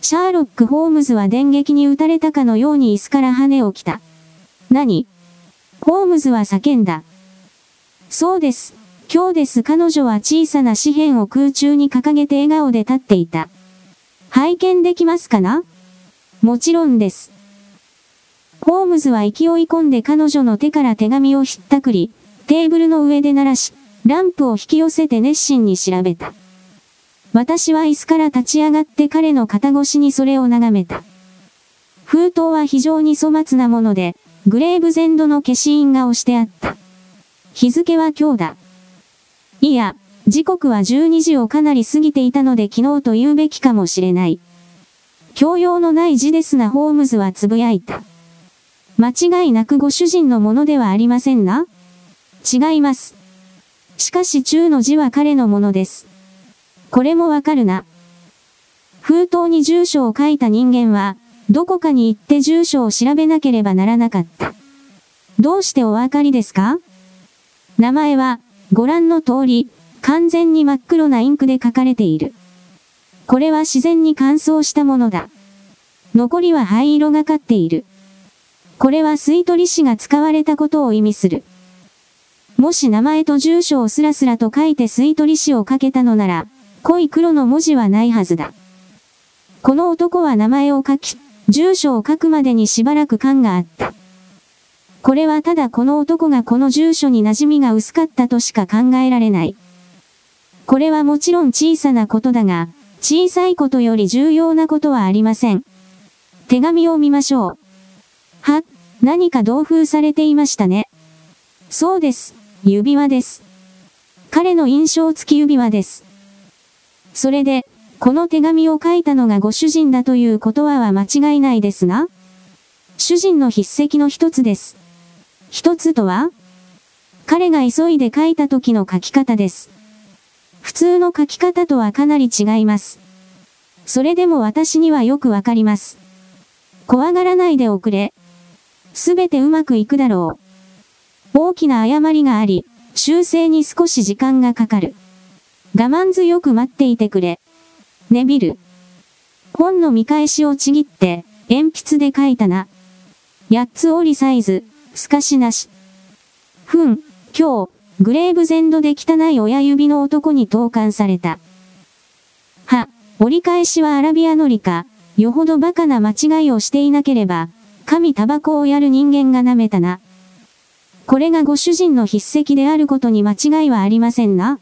う。シャーロック・ホームズは電撃に撃たれたかのように椅子から跳ね起きた。何？ホームズは叫んだ。そうです。今日です彼女は小さな紙片を空中に掲げて笑顔で立っていた。拝見できますかな？もちろんです。ホームズは勢い込んで彼女の手から手紙をひったくり、テーブルの上で鳴らし、ランプを引き寄せて熱心に調べた。私は椅子から立ち上がって彼の肩越しにそれを眺めた。封筒は非常に粗末なもので、グレーブゼンドの消印が押してあった。日付は今日だ。いや、時刻は12時をかなり過ぎていたので昨日と言うべきかもしれない。教養のない字ですなホームズはつぶやいた。間違いなくご主人のものではありませんな違います。しかし中の字は彼のものです。これもわかるな。封筒に住所を書いた人間は、どこかに行って住所を調べなければならなかった。どうしてお分かりですか？名前は、ご覧の通り、完全に真っ黒なインクで書かれている。これは自然に乾燥したものだ。残りは灰色がかっている。これは吸い取り紙が使われたことを意味する。もし名前と住所をスラスラと書いて吸い取り紙をかけたのなら、濃い黒の文字はないはずだ。この男は名前を書き、住所を書くまでにしばらく間があった。これはただこの男がこの住所に馴染みが薄かったとしか考えられない。これはもちろん小さなことだが、小さいことより重要なことはありません。手紙を見ましょう。は、何か同封されていましたね。そうです。指輪です。彼の印象付き指輪です。それで、この手紙を書いたのがご主人だということは間違いないですが主人の筆跡の一つです。一つとは彼が急いで書いた時の書き方です。普通の書き方とはかなり違います。それでも私にはよくわかります。怖がらないでおくれ。すべてうまくいくだろう。大きな誤りがあり、修正に少し時間がかかる。我慢強く待っていてくれ。ねびる。本の見返しをちぎって、鉛筆で書いたな。八つ折りサイズ、透かしなし。ふん、今日、グレーブゼンドで汚い親指の男に投函された。は、折り返しはアラビアのりか、よほど馬鹿な間違いをしていなければ、神タバコをやる人間が舐めたな。これがご主人の筆跡であることに間違いはありませんな。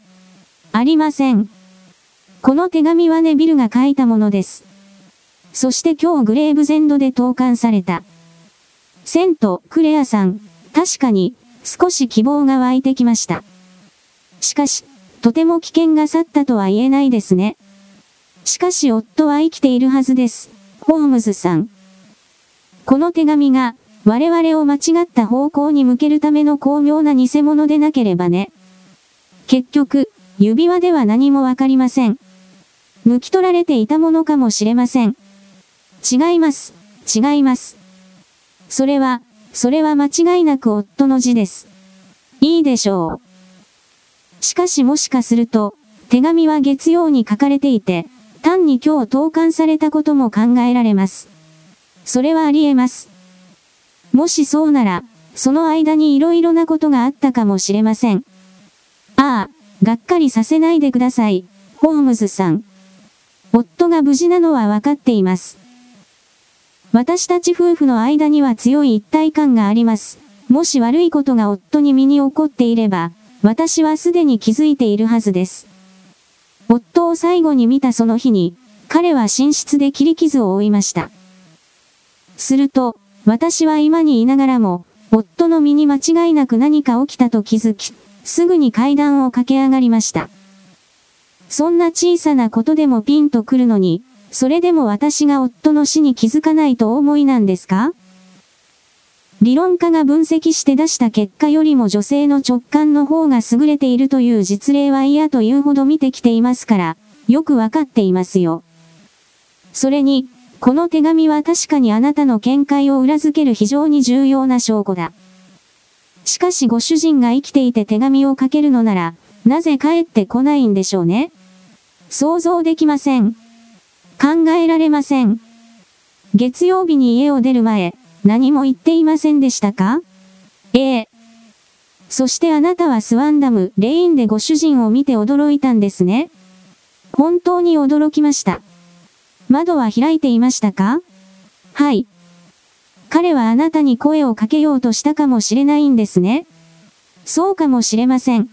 ありません。この手紙はネビルが書いたものです。そして今日グレーブゼンドで投函された。セント、クレアさん、確かに、少し希望が湧いてきました。しかし、とても危険が去ったとは言えないですね。しかし夫は生きているはずです。ホームズさん。この手紙が、我々を間違った方向に向けるための巧妙な偽物でなければね。結局、指輪では何もわかりません。抜き取られていたものかもしれません。違います。違います。それは、それは間違いなく夫の字です。いいでしょう。しかしもしかすると、手紙は月曜に書かれていて、単に今日投函されたことも考えられます。それはあり得ます。もしそうなら、その間に色々なことがあったかもしれません。ああ、がっかりさせないでください、ホームズさん。夫が無事なのはわかっています。私たち夫婦の間には強い一体感があります。もし悪いことが夫に身に起こっていれば、私はすでに気づいているはずです。夫を最後に見たその日に、彼は寝室で切り傷を負いました。すると、私は今にいながらも、夫の身に間違いなく何か起きたと気づき、すぐに階段を駆け上がりました。そんな小さなことでもピンとくるのに、それでも私が夫の死に気づかないと思いなんですか？理論家が分析して出した結果よりも女性の直感の方が優れているという実例は嫌というほど見てきていますから、よくわかっていますよ。それに、この手紙は確かにあなたの見解を裏付ける非常に重要な証拠だ。しかしご主人が生きていて手紙を書けるのなら、なぜ帰ってこないんでしょうね。想像できません。考えられません。月曜日に家を出る前、何も言っていませんでしたか？ええ。そしてあなたはスワンダム、レインでご主人を見て驚いたんですね。本当に驚きました。窓は開いていましたか？はい。彼はあなたに声をかけようとしたかもしれないんですね。そうかもしれません。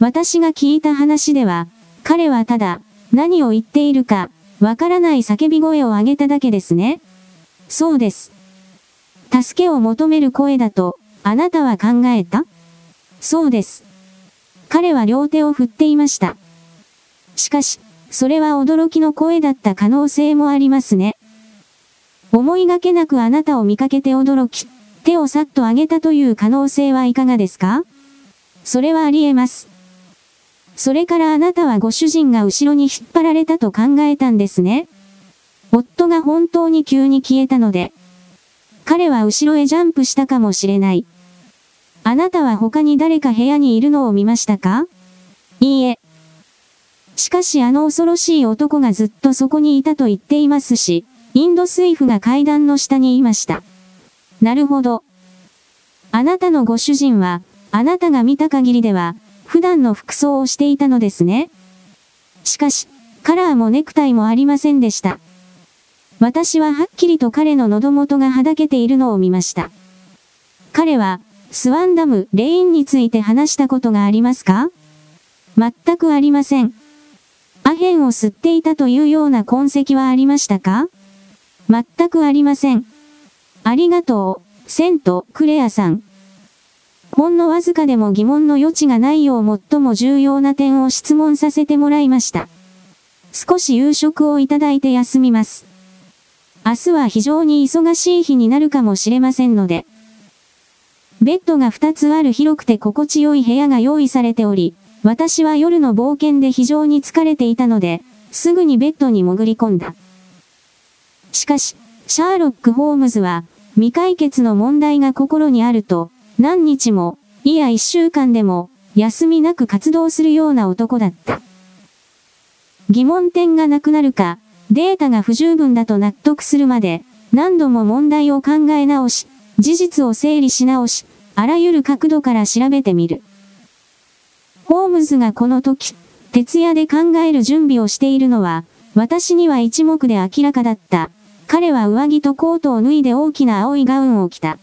私が聞いた話では、彼はただ、何を言っているか、わからない叫び声を上げただけですね。そうです。助けを求める声だと、あなたは考えた？そうです。彼は両手を振っていました。しかし、それは驚きの声だった可能性もありますね。思いがけなくあなたを見かけて驚き、手をさっと上げたという可能性はいかがですか？それはあり得ます。それからあなたはご主人が後ろに引っ張られたと考えたんですね。夫が本当に急に消えたので、彼は後ろへジャンプしたかもしれない。あなたは他に誰か部屋にいるのを見ましたか？いいえ。しかしあの恐ろしい男がずっとそこにいたと言っていますし、インド水夫が階段の下にいました。なるほど。あなたのご主人は、あなたが見た限りでは、普段の服装をしていたのですね。しかし、カラーもネクタイもありませんでした。私ははっきりと彼の喉元がはだけているのを見ました。彼は、スワンダム、レインについて話したことがありますか？全くありません。アヘンを吸っていたというような痕跡はありましたか？全くありません。ありがとう、セント、クレアさん。ほんのわずかでも疑問の余地がないよう最も重要な点を質問させてもらいました。少し夕食をいただいて休みます。明日は非常に忙しい日になるかもしれませんので。ベッドが2つある広くて心地よい部屋が用意されており、私は夜の冒険で非常に疲れていたので、すぐにベッドに潜り込んだ。しかし、シャーロック・ホームズは、未解決の問題が心にあると、何日も、いや一週間でも、休みなく活動するような男だった。疑問点がなくなるか、データが不十分だと納得するまで、何度も問題を考え直し、事実を整理し直し、あらゆる角度から調べてみる。ホームズがこの時、徹夜で考える準備をしているのは、私には一目で明らかだった。彼は上着とコートを脱いで大きな青いガウンを着た。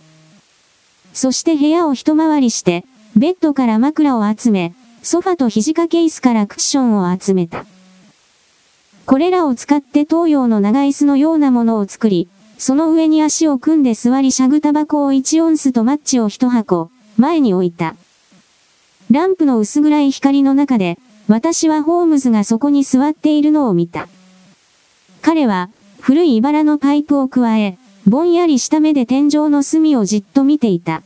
そして部屋を一回りして、ベッドから枕を集め、ソファと肘掛け椅子からクッションを集めた。これらを使って東洋の長椅子のようなものを作り、その上に足を組んで座りしゃぐタバコを1オンスとマッチを1箱、前に置いた。ランプの薄暗い光の中で、私はホームズがそこに座っているのを見た。彼は、古い茨のパイプを加え、ぼんやりした目で天井の隅をじっと見ていた。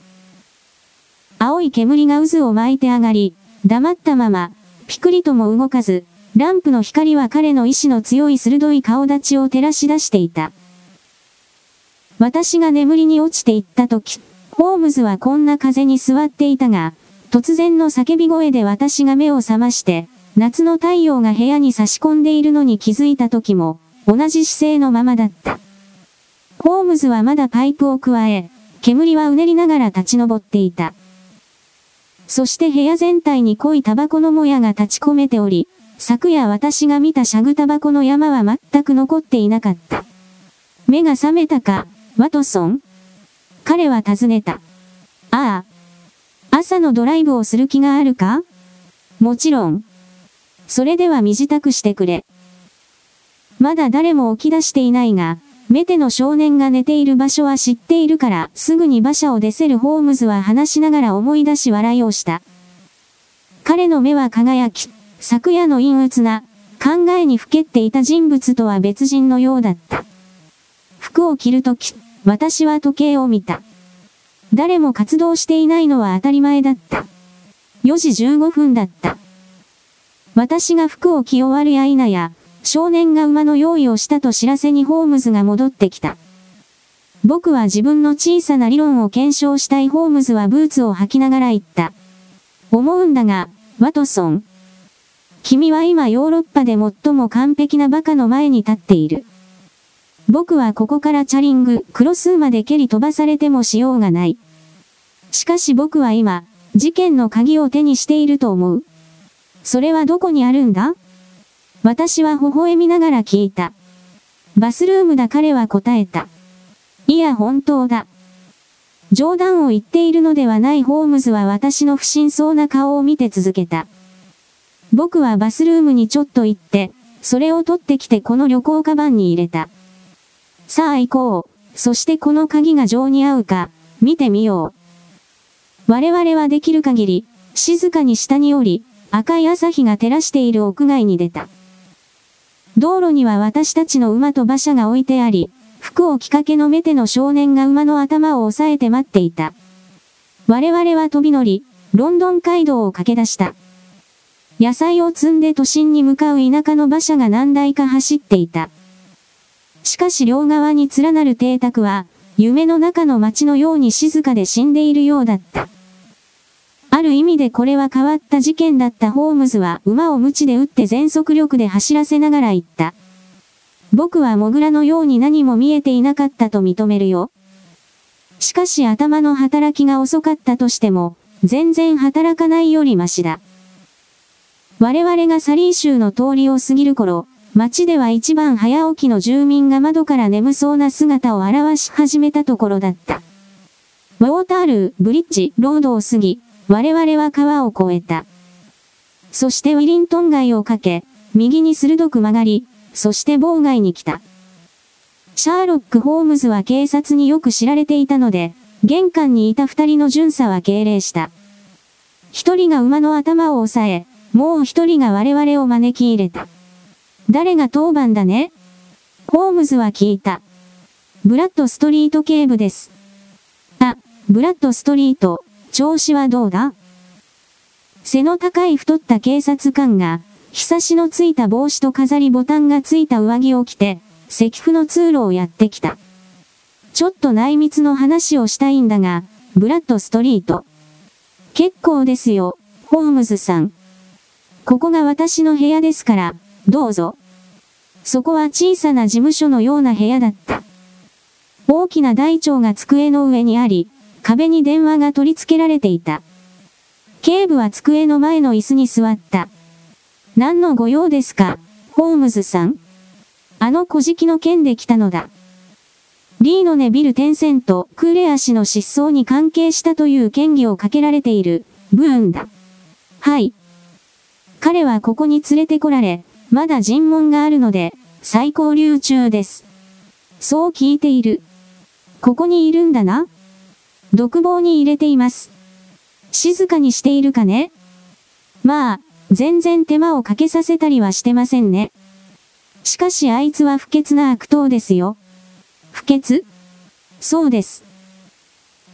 青い煙が渦を巻いて上がり、黙ったまま、ピクリとも動かず、ランプの光は彼の意志の強い鋭い顔立ちを照らし出していた。私が眠りに落ちていった時、ホームズはこんな風に座っていたが、突然の叫び声で私が目を覚まして、夏の太陽が部屋に差し込んでいるのに気づいた時も、同じ姿勢のままだった。ホームズはまだパイプを加え、煙はうねりながら立ち上っていた。そして部屋全体に濃いタバコのもやが立ち込めており、昨夜私が見たシャグタバコの山は全く残っていなかった。目が覚めたか、ワトソン彼は尋ねた。ああ。朝のドライブをする気があるか？もちろん。それでは身支度してくれ。まだ誰も起き出していないが、メテの少年が寝ている場所は知っているから、すぐに馬車を出せるホームズは話しながら思い出し笑いをした。彼の目は輝き、昨夜の陰鬱な、考えにふけっていた人物とは別人のようだった。服を着るとき、私は時計を見た。誰も活動していないのは当たり前だった。4時15分だった。私が服を着終わるや否や、少年が馬の用意をしたと知らせにホームズが戻ってきた。僕は自分の小さな理論を検証したいホームズはブーツを履きながら言った。思うんだが、ワトソン、君は今ヨーロッパで最も完璧なバカの前に立っている。僕はここからチャリング、クロスーまで蹴り飛ばされてもしようがない。しかし僕は今、事件の鍵を手にしていると思う。それはどこにあるんだ？私は微笑みながら聞いた。バスルームだ彼は答えた。いや本当だ。冗談を言っているのではないホームズは私の不審そうな顔を見て続けた。僕はバスルームにちょっと行って、それを取ってきてこの旅行カバンに入れた。さあ行こう、そしてこの鍵が情に合うか、見てみよう。我々はできる限り、静かに下に降り、赤い朝日が照らしている屋外に出た。道路には私たちの馬と馬車が置いてあり、服を着かけのメテの少年が馬の頭を押さえて待っていた。我々は飛び乗り、ロンドン街道を駆け出した。野菜を積んで都心に向かう田舎の馬車が何台か走っていた。しかし両側に連なる邸宅は、夢の中の街のように静かで死んでいるようだった。ある意味でこれは変わった事件だったホームズは馬を鞭で打って全速力で走らせながら言った。僕はモグラのように何も見えていなかったと認めるよ。しかし頭の働きが遅かったとしても、全然働かないよりマシだ。我々がサリー州の通りを過ぎる頃、街では一番早起きの住民が窓から眠そうな姿を表し始めたところだった。ウォータールー、ブリッジ、ロードを過ぎ、我々は川を越えた。そしてウィリントン街をかけ、右に鋭く曲がり、そして妨害に来た。シャーロック・ホームズは警察によく知られていたので、玄関にいた二人の巡査は敬礼した。一人が馬の頭を押さえ、もう一人が我々を招き入れた。誰が当番だね？ホームズは聞いた。ブラッドストリート警部です。あ、ブラッドストリート、調子はどうだ？背の高い太った警察官が、日差しのついた帽子と飾りボタンがついた上着を着て、石符の通路をやってきた。ちょっと内密の話をしたいんだが、ブラッドストリート。結構ですよ、ホームズさん。ここが私の部屋ですから、どうぞ。そこは小さな事務所のような部屋だった。大きな台帳が机の上にあり、壁に電話が取り付けられていた。警部は机の前の椅子に座った。何のご用ですか、ホームズさんあの小敷の件で来たのだ。リーノネビル・テンセント、クーレア氏の失踪に関係したという嫌疑をかけられている、ブーンだ。はい。彼はここに連れてこられ、まだ尋問があるので、再交流中です。そう聞いている。ここにいるんだな独房に入れています。静かにしているかねまあ、全然手間をかけさせたりはしてませんね。しかしあいつは不潔な悪党ですよ。不潔？そうです。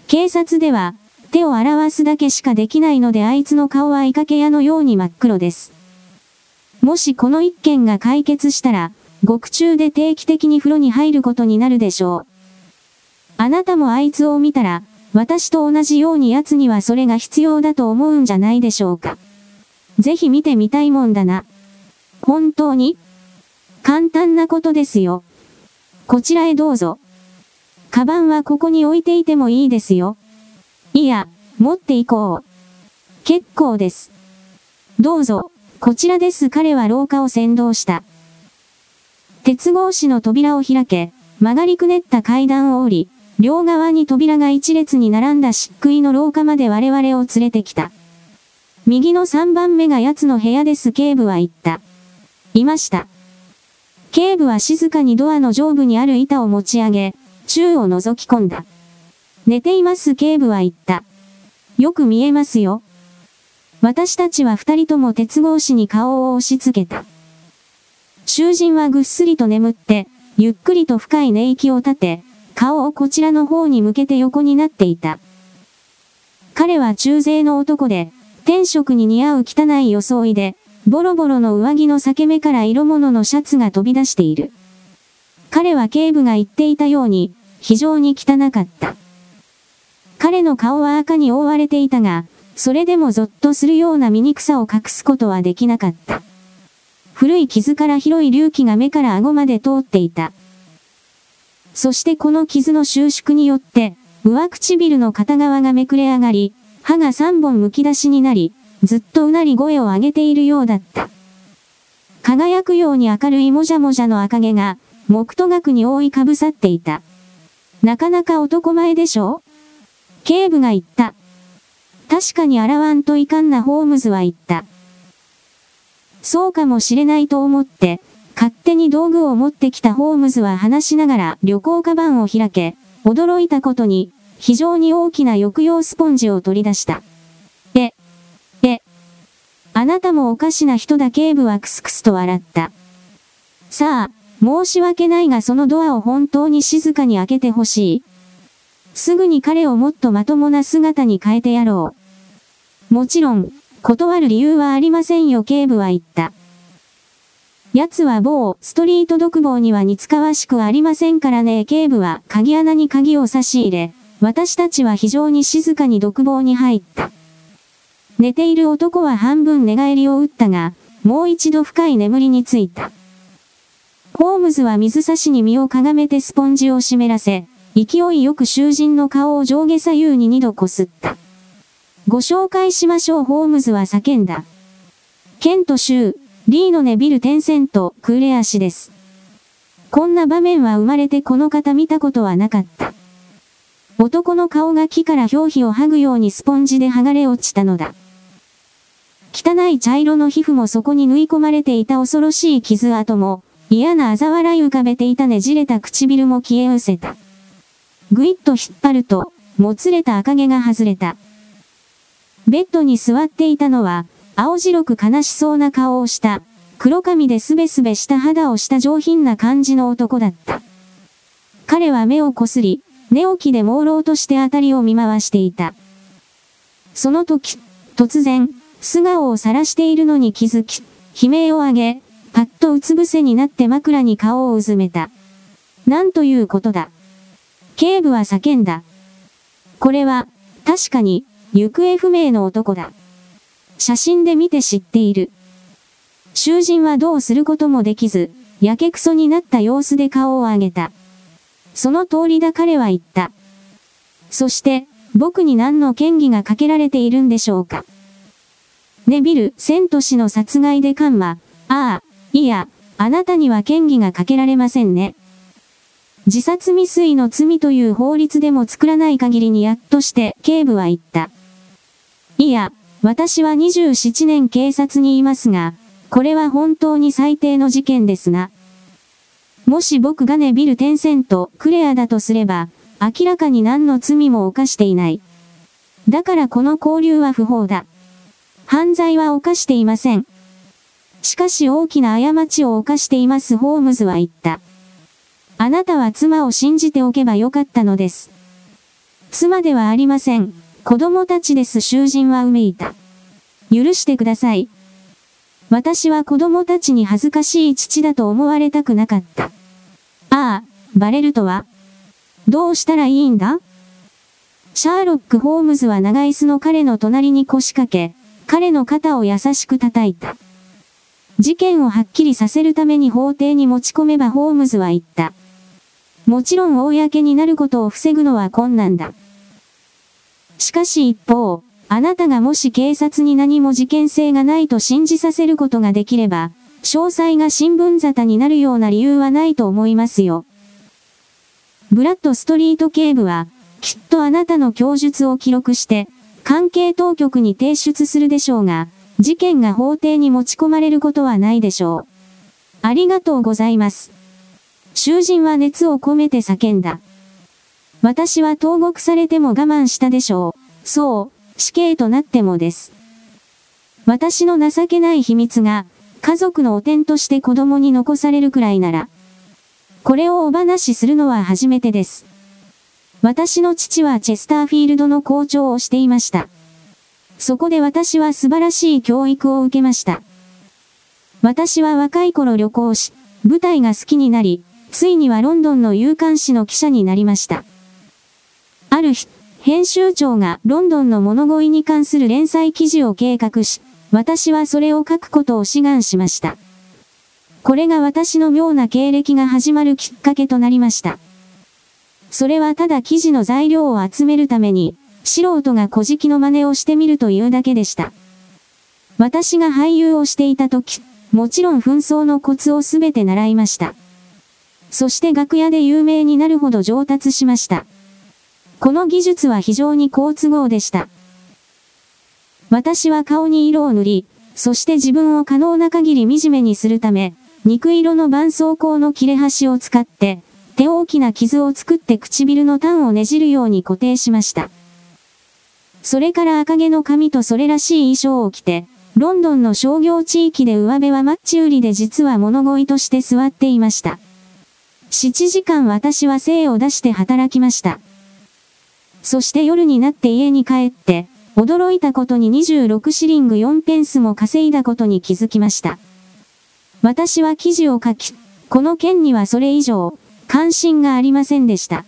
警察では、手を表すだけしかできないのであいつの顔はイカケ屋のように真っ黒です。もしこの一件が解決したら、獄中で定期的に風呂に入ることになるでしょう。あなたもあいつを見たら、私と同じように奴にはそれが必要だと思うんじゃないでしょうか。ぜひ見てみたいもんだな。本当に？簡単なことですよ。こちらへどうぞ。カバンはここに置いていてもいいですよ。いや、持っていこう。結構です。どうぞ、こちらです彼は廊下を先導した。鉄格子の扉を開け、曲がりくねった階段を降り、両側に扉が一列に並んだ漆喰の廊下まで我々を連れてきた。右の3番目が奴の部屋です警部は言った。いました。警部は静かにドアの上部にある板を持ち上げ、宙を覗き込んだ。寝ています警部は言った。よく見えますよ。私たちは二人とも鉄格子に顔を押し付けた。囚人はぐっすりと眠って、ゆっくりと深い寝息を立て、顔をこちらの方に向けて横になっていた。彼は中勢の男で、天職に似合う汚い装いで、ボロボロの上着の裂け目から色物のシャツが飛び出している。彼は警部が言っていたように、非常に汚かった。彼の顔は赤に覆われていたが、それでもゾッとするような醜さを隠すことはできなかった。古い傷から広い隆起が目から顎まで通っていた。そしてこの傷の収縮によって、上唇の片側がめくれ上がり、歯が三本剥き出しになり、ずっとうなり声を上げているようだった。輝くように明るいもじゃもじゃの赤毛が、木と額に覆いかぶさっていた。なかなか男前でしょ？警部が言った。確かに洗わんといかんなホームズは言った。そうかもしれないと思って、勝手に道具を持ってきたホームズは話しながら旅行カバンを開け、驚いたことに、非常に大きな抑揚スポンジを取り出した。え、え、あなたもおかしな人だ警部はクスクスと笑った。さあ、申し訳ないがそのドアを本当に静かに開けてほしい。すぐに彼をもっとまともな姿に変えてやろう。もちろん、断る理由はありませんよ警部は言った。奴は某ストリート独房には似つかわしくありませんからね警部は鍵穴に鍵を差し入れ、私たちは非常に静かに独房に入った。寝ている男は半分寝返りを打ったが、もう一度深い眠りについた。ホームズは水差しに身をかがめてスポンジを湿らせ、勢いよく囚人の顔を上下左右に二度こすった。ご紹介しましょうホームズは叫んだ。ケント州、リーノネビル・テンセント、クーレア氏です。こんな場面は生まれてこの方見たことはなかった。男の顔が木から表皮を剥ぐようにスポンジで剥がれ落ちたのだ。汚い茶色の皮膚もそこに縫い込まれていた恐ろしい傷跡も、嫌な嘲笑い浮かべていたねじれた唇も消え失せた。ぐいっと引っ張ると、もつれた赤毛が外れた。ベッドに座っていたのは、青白く悲しそうな顔をした、黒髪ですべすべした肌をした上品な感じの男だった。彼は目をこすり、寝起きで朦朧としてあたりを見回していた。その時、突然、素顔を晒しているのに気づき、悲鳴を上げ、パッとうつ伏せになって枕に顔をうずめた。なんということだ。警部は叫んだ。これは、確かに、行方不明の男だ。写真で見て知っている。囚人はどうすることもできず、やけくそになった様子で顔を上げた。その通りだ彼は言った。そして、僕に何の権利がかけられているんでしょうか。ネビル・セント氏の殺害でカンマ、ああ、いや、あなたには権利がかけられませんね。自殺未遂の罪という法律でも作らない限りにやっとして警部は言った。いや、私は27年警察にいますが、これは本当に最低の事件ですな。もし僕がネビル・テンセント、クレアだとすれば、明らかに何の罪も犯していない。だからこの交流は不法だ。犯罪は犯していません。しかし大きな過ちを犯していますホームズは言った。あなたは妻を信じておけばよかったのです。妻ではありません。子供たちです囚人はうめいた。許してください。私は子供たちに恥ずかしい父だと思われたくなかった。ああ、バレるとは？どうしたらいいんだ？シャーロック・ホームズは長椅子の彼の隣に腰掛け、彼の肩を優しく叩いた。事件をはっきりさせるために法廷に持ち込めばホームズは言った。もちろん公になることを防ぐのは困難だ。しかし一方、あなたがもし警察に何も事件性がないと信じさせることができれば、詳細が新聞沙汰になるような理由はないと思いますよ。ブラッドストリート警部は、きっとあなたの供述を記録して、関係当局に提出するでしょうが、事件が法廷に持ち込まれることはないでしょう。ありがとうございます。囚人は熱を込めて叫んだ。私は投獄されても我慢したでしょう。そう、死刑となってもです。私の情けない秘密が、家族の汚点として子供に残されるくらいなら、これをお話しするのは初めてです。私の父はチェスターフィールドの校長をしていました。そこで私は素晴らしい教育を受けました。私は若い頃旅行し、舞台が好きになり、ついにはロンドンの有刊誌の記者になりました。ある日、編集長がロンドンの物乞いに関する連載記事を計画し、私はそれを書くことを志願しました。これが私の妙な経歴が始まるきっかけとなりました。それはただ記事の材料を集めるために、素人が小敷の真似をしてみるというだけでした。私が俳優をしていた時、もちろん紛争のコツをすべて習いました。そして楽屋で有名になるほど上達しました。この技術は非常に好都合でした。私は顔に色を塗り、そして自分を可能な限り惨めにするため、肉色の絆創膏の切れ端を使って、手大きな傷を作って唇の端をねじるように固定しました。それから赤毛の髪とそれらしい衣装を着て、ロンドンの商業地域で上辺はマッチ売りで実は物乞いとして座っていました。7時間私は精を出して働きました。そして夜になって家に帰って、驚いたことに26シリング4ペンスも稼いだことに気づきました。私は記事を書き、この件にはそれ以上、関心がありませんでした。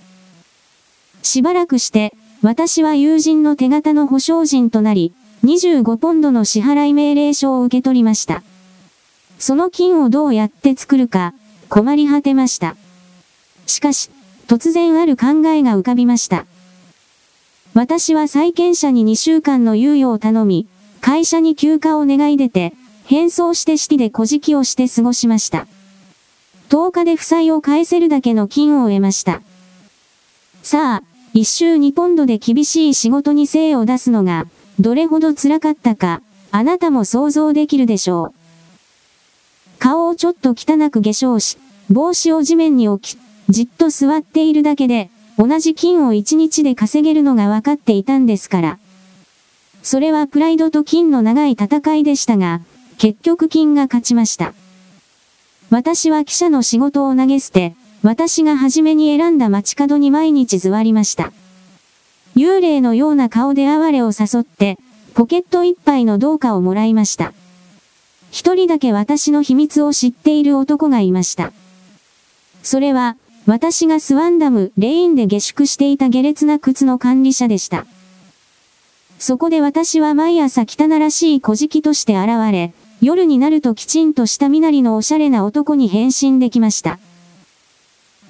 しばらくして、私は友人の手形の保証人となり、25ポンドの支払い命令書を受け取りました。その金をどうやって作るか、困り果てました。しかし、突然ある考えが浮かびました。私は債権者に2週間の猶予を頼み、会社に休暇を願い出て、変装して式で小敷をして過ごしました。10日で負債を返せるだけの金を得ました。さあ、一週2ポンドで厳しい仕事に精を出すのが、どれほど辛かったか、あなたも想像できるでしょう。顔をちょっと汚く化粧し、帽子を地面に置き、じっと座っているだけで、同じ金を一日で稼げるのが分かっていたんですから。それはプライドと金の長い戦いでしたが、結局金が勝ちました。私は記者の仕事を投げ捨て、私が初めに選んだ街角に毎日座りました。幽霊のような顔で哀れを誘って、ポケット一杯の銅貨をもらいました。一人だけ私の秘密を知っている男がいました。それは、私がスワンダム、レインで下宿していた下劣な靴の管理者でした。そこで私は毎朝汚らしい小敷として現れ、夜になるときちんとした身なりのおしゃれな男に変身できました。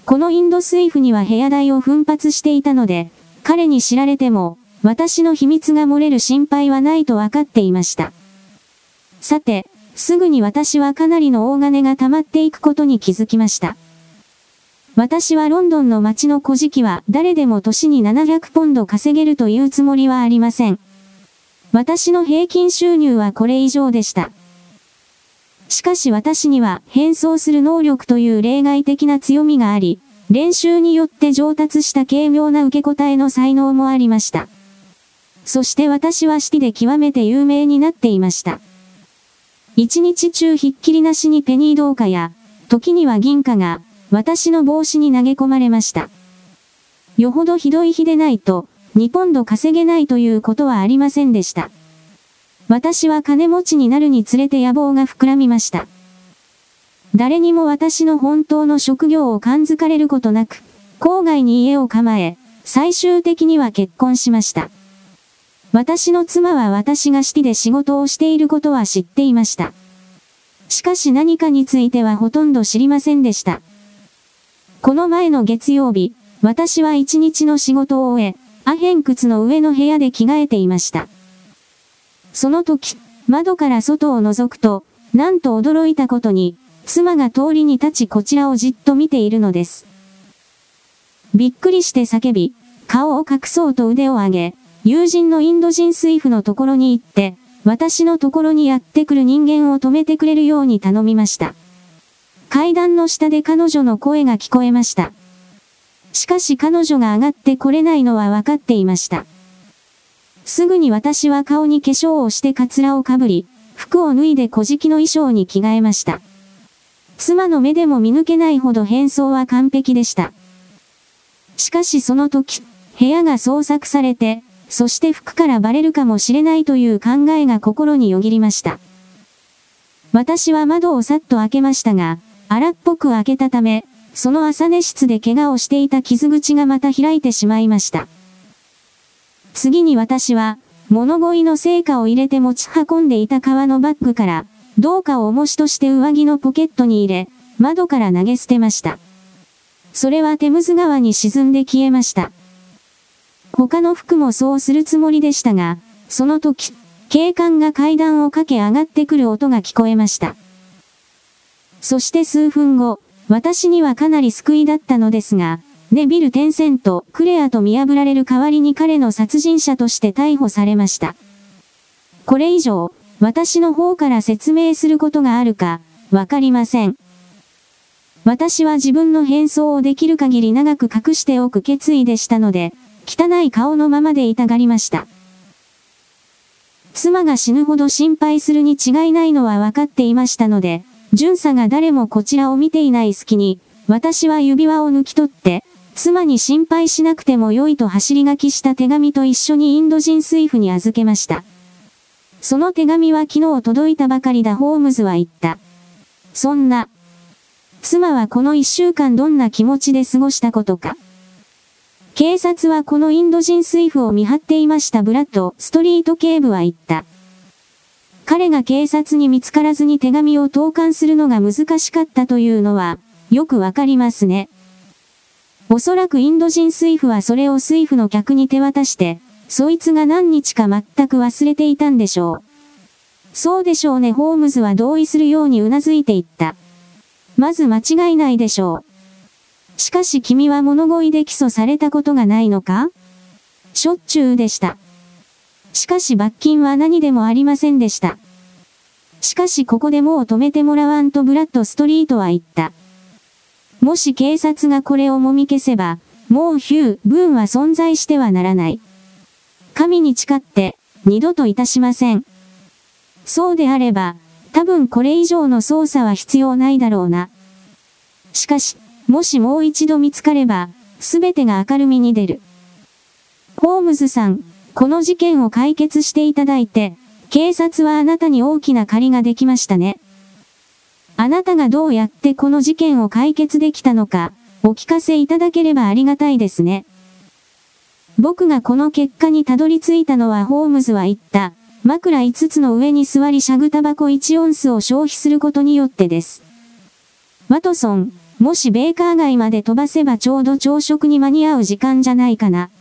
このインド水夫には部屋代を奮発していたので、彼に知られても、私の秘密が漏れる心配はないと分かっていました。さて、すぐに私はかなりの大金が溜まっていくことに気づきました。私はロンドンの街の小敷は誰でも年に700ポンド稼げるというつもりはありません。私の平均収入はこれ以上でした。しかし私には変装する能力という例外的な強みがあり、練習によって上達した軽妙な受け答えの才能もありました。そして私は式で極めて有名になっていました。一日中ひっきりなしにペニー銅貨や、時には銀貨が、私の帽子に投げ込まれました。よほどひどい日でないと、2ポンド稼げないということはありませんでした。私は金持ちになるにつれて野望が膨らみました。誰にも私の本当の職業を感づかれることなく、郊外に家を構え、最終的には結婚しました。私の妻は私が式で仕事をしていることは知っていました。しかし何かについてはほとんど知りませんでした。この前の月曜日、私は一日の仕事を終え、アヘン靴の上の部屋で着替えていました。その時、窓から外を覗くと、なんと驚いたことに、妻が通りに立ちこちらをじっと見ているのです。びっくりして叫び、顔を隠そうと腕を上げ、友人のインド人水夫のところに行って、私のところにやってくる人間を止めてくれるように頼みました。階段の下で彼女の声が聞こえました。しかし彼女が上がってこれないのは分かっていました。すぐに私は顔に化粧をしてカツラをかぶり、服を脱いで小敷の衣装に着替えました。妻の目でも見抜けないほど変装は完璧でした。しかしその時、部屋が捜索されて、そして服からバレるかもしれないという考えが心によぎりました。私は窓をさっと開けましたが、荒っぽく開けたため、その朝寝室で怪我をしていた傷口がまた開いてしまいました。次に私は、物乞いの成果を入れて持ち運んでいた革のバッグから、銅貨を重しとして上着のポケットに入れ、窓から投げ捨てました。それはテムズ川に沈んで消えました。他の服もそうするつもりでしたが、その時、警官が階段を駆け上がってくる音が聞こえました。そして数分後、私にはかなり救いだったのですが、ネビル・テンセント、クレアと見破られる代わりに彼の殺人者として逮捕されました。これ以上、私の方から説明することがあるか、わかりません。私は自分の変装をできる限り長く隠しておく決意でしたので、汚い顔のままでいたがりました。妻が死ぬほど心配するに違いないのは分かっていましたので、巡査が誰もこちらを見ていない隙に、私は指輪を抜き取って、妻に心配しなくても良いと走り書きした手紙と一緒にインド人水夫に預けました。その手紙は昨日届いたばかりだホームズは言った。そんな、妻はこの一週間どんな気持ちで過ごしたことか。警察はこのインド人水夫を見張っていましたブラッド・ストリート警部は言った。彼が警察に見つからずに手紙を投函するのが難しかったというのは、よくわかりますね。おそらくインド人水夫はそれを水夫の客に手渡して、そいつが何日か全く忘れていたんでしょう。そうでしょうねホームズは同意するように頷いていった。まず間違いないでしょう。しかし君は物乞いで起訴されたことがないのか？しょっちゅうでした。しかし罰金は何でもありませんでした。しかしここでもう止めてもらわんとブラッドストリートは言った。もし警察がこれをもみ消せば、もうヒュー、ブーンは存在してはならない。神に誓って、二度といたしません。そうであれば、多分これ以上の捜査は必要ないだろうな。しかし、もしもう一度見つかれば、すべてが明るみに出る。ホームズさん、この事件を解決していただいて、警察はあなたに大きな借りができましたね。あなたがどうやってこの事件を解決できたのか、お聞かせいただければありがたいですね。僕がこの結果にたどり着いたのはホームズは言った。枕5つの上に座りしゃぐタバコ1オンスを消費することによってです。ワトソン、もしベーカー街まで飛ばせばちょうど朝食に間に合う時間じゃないかな。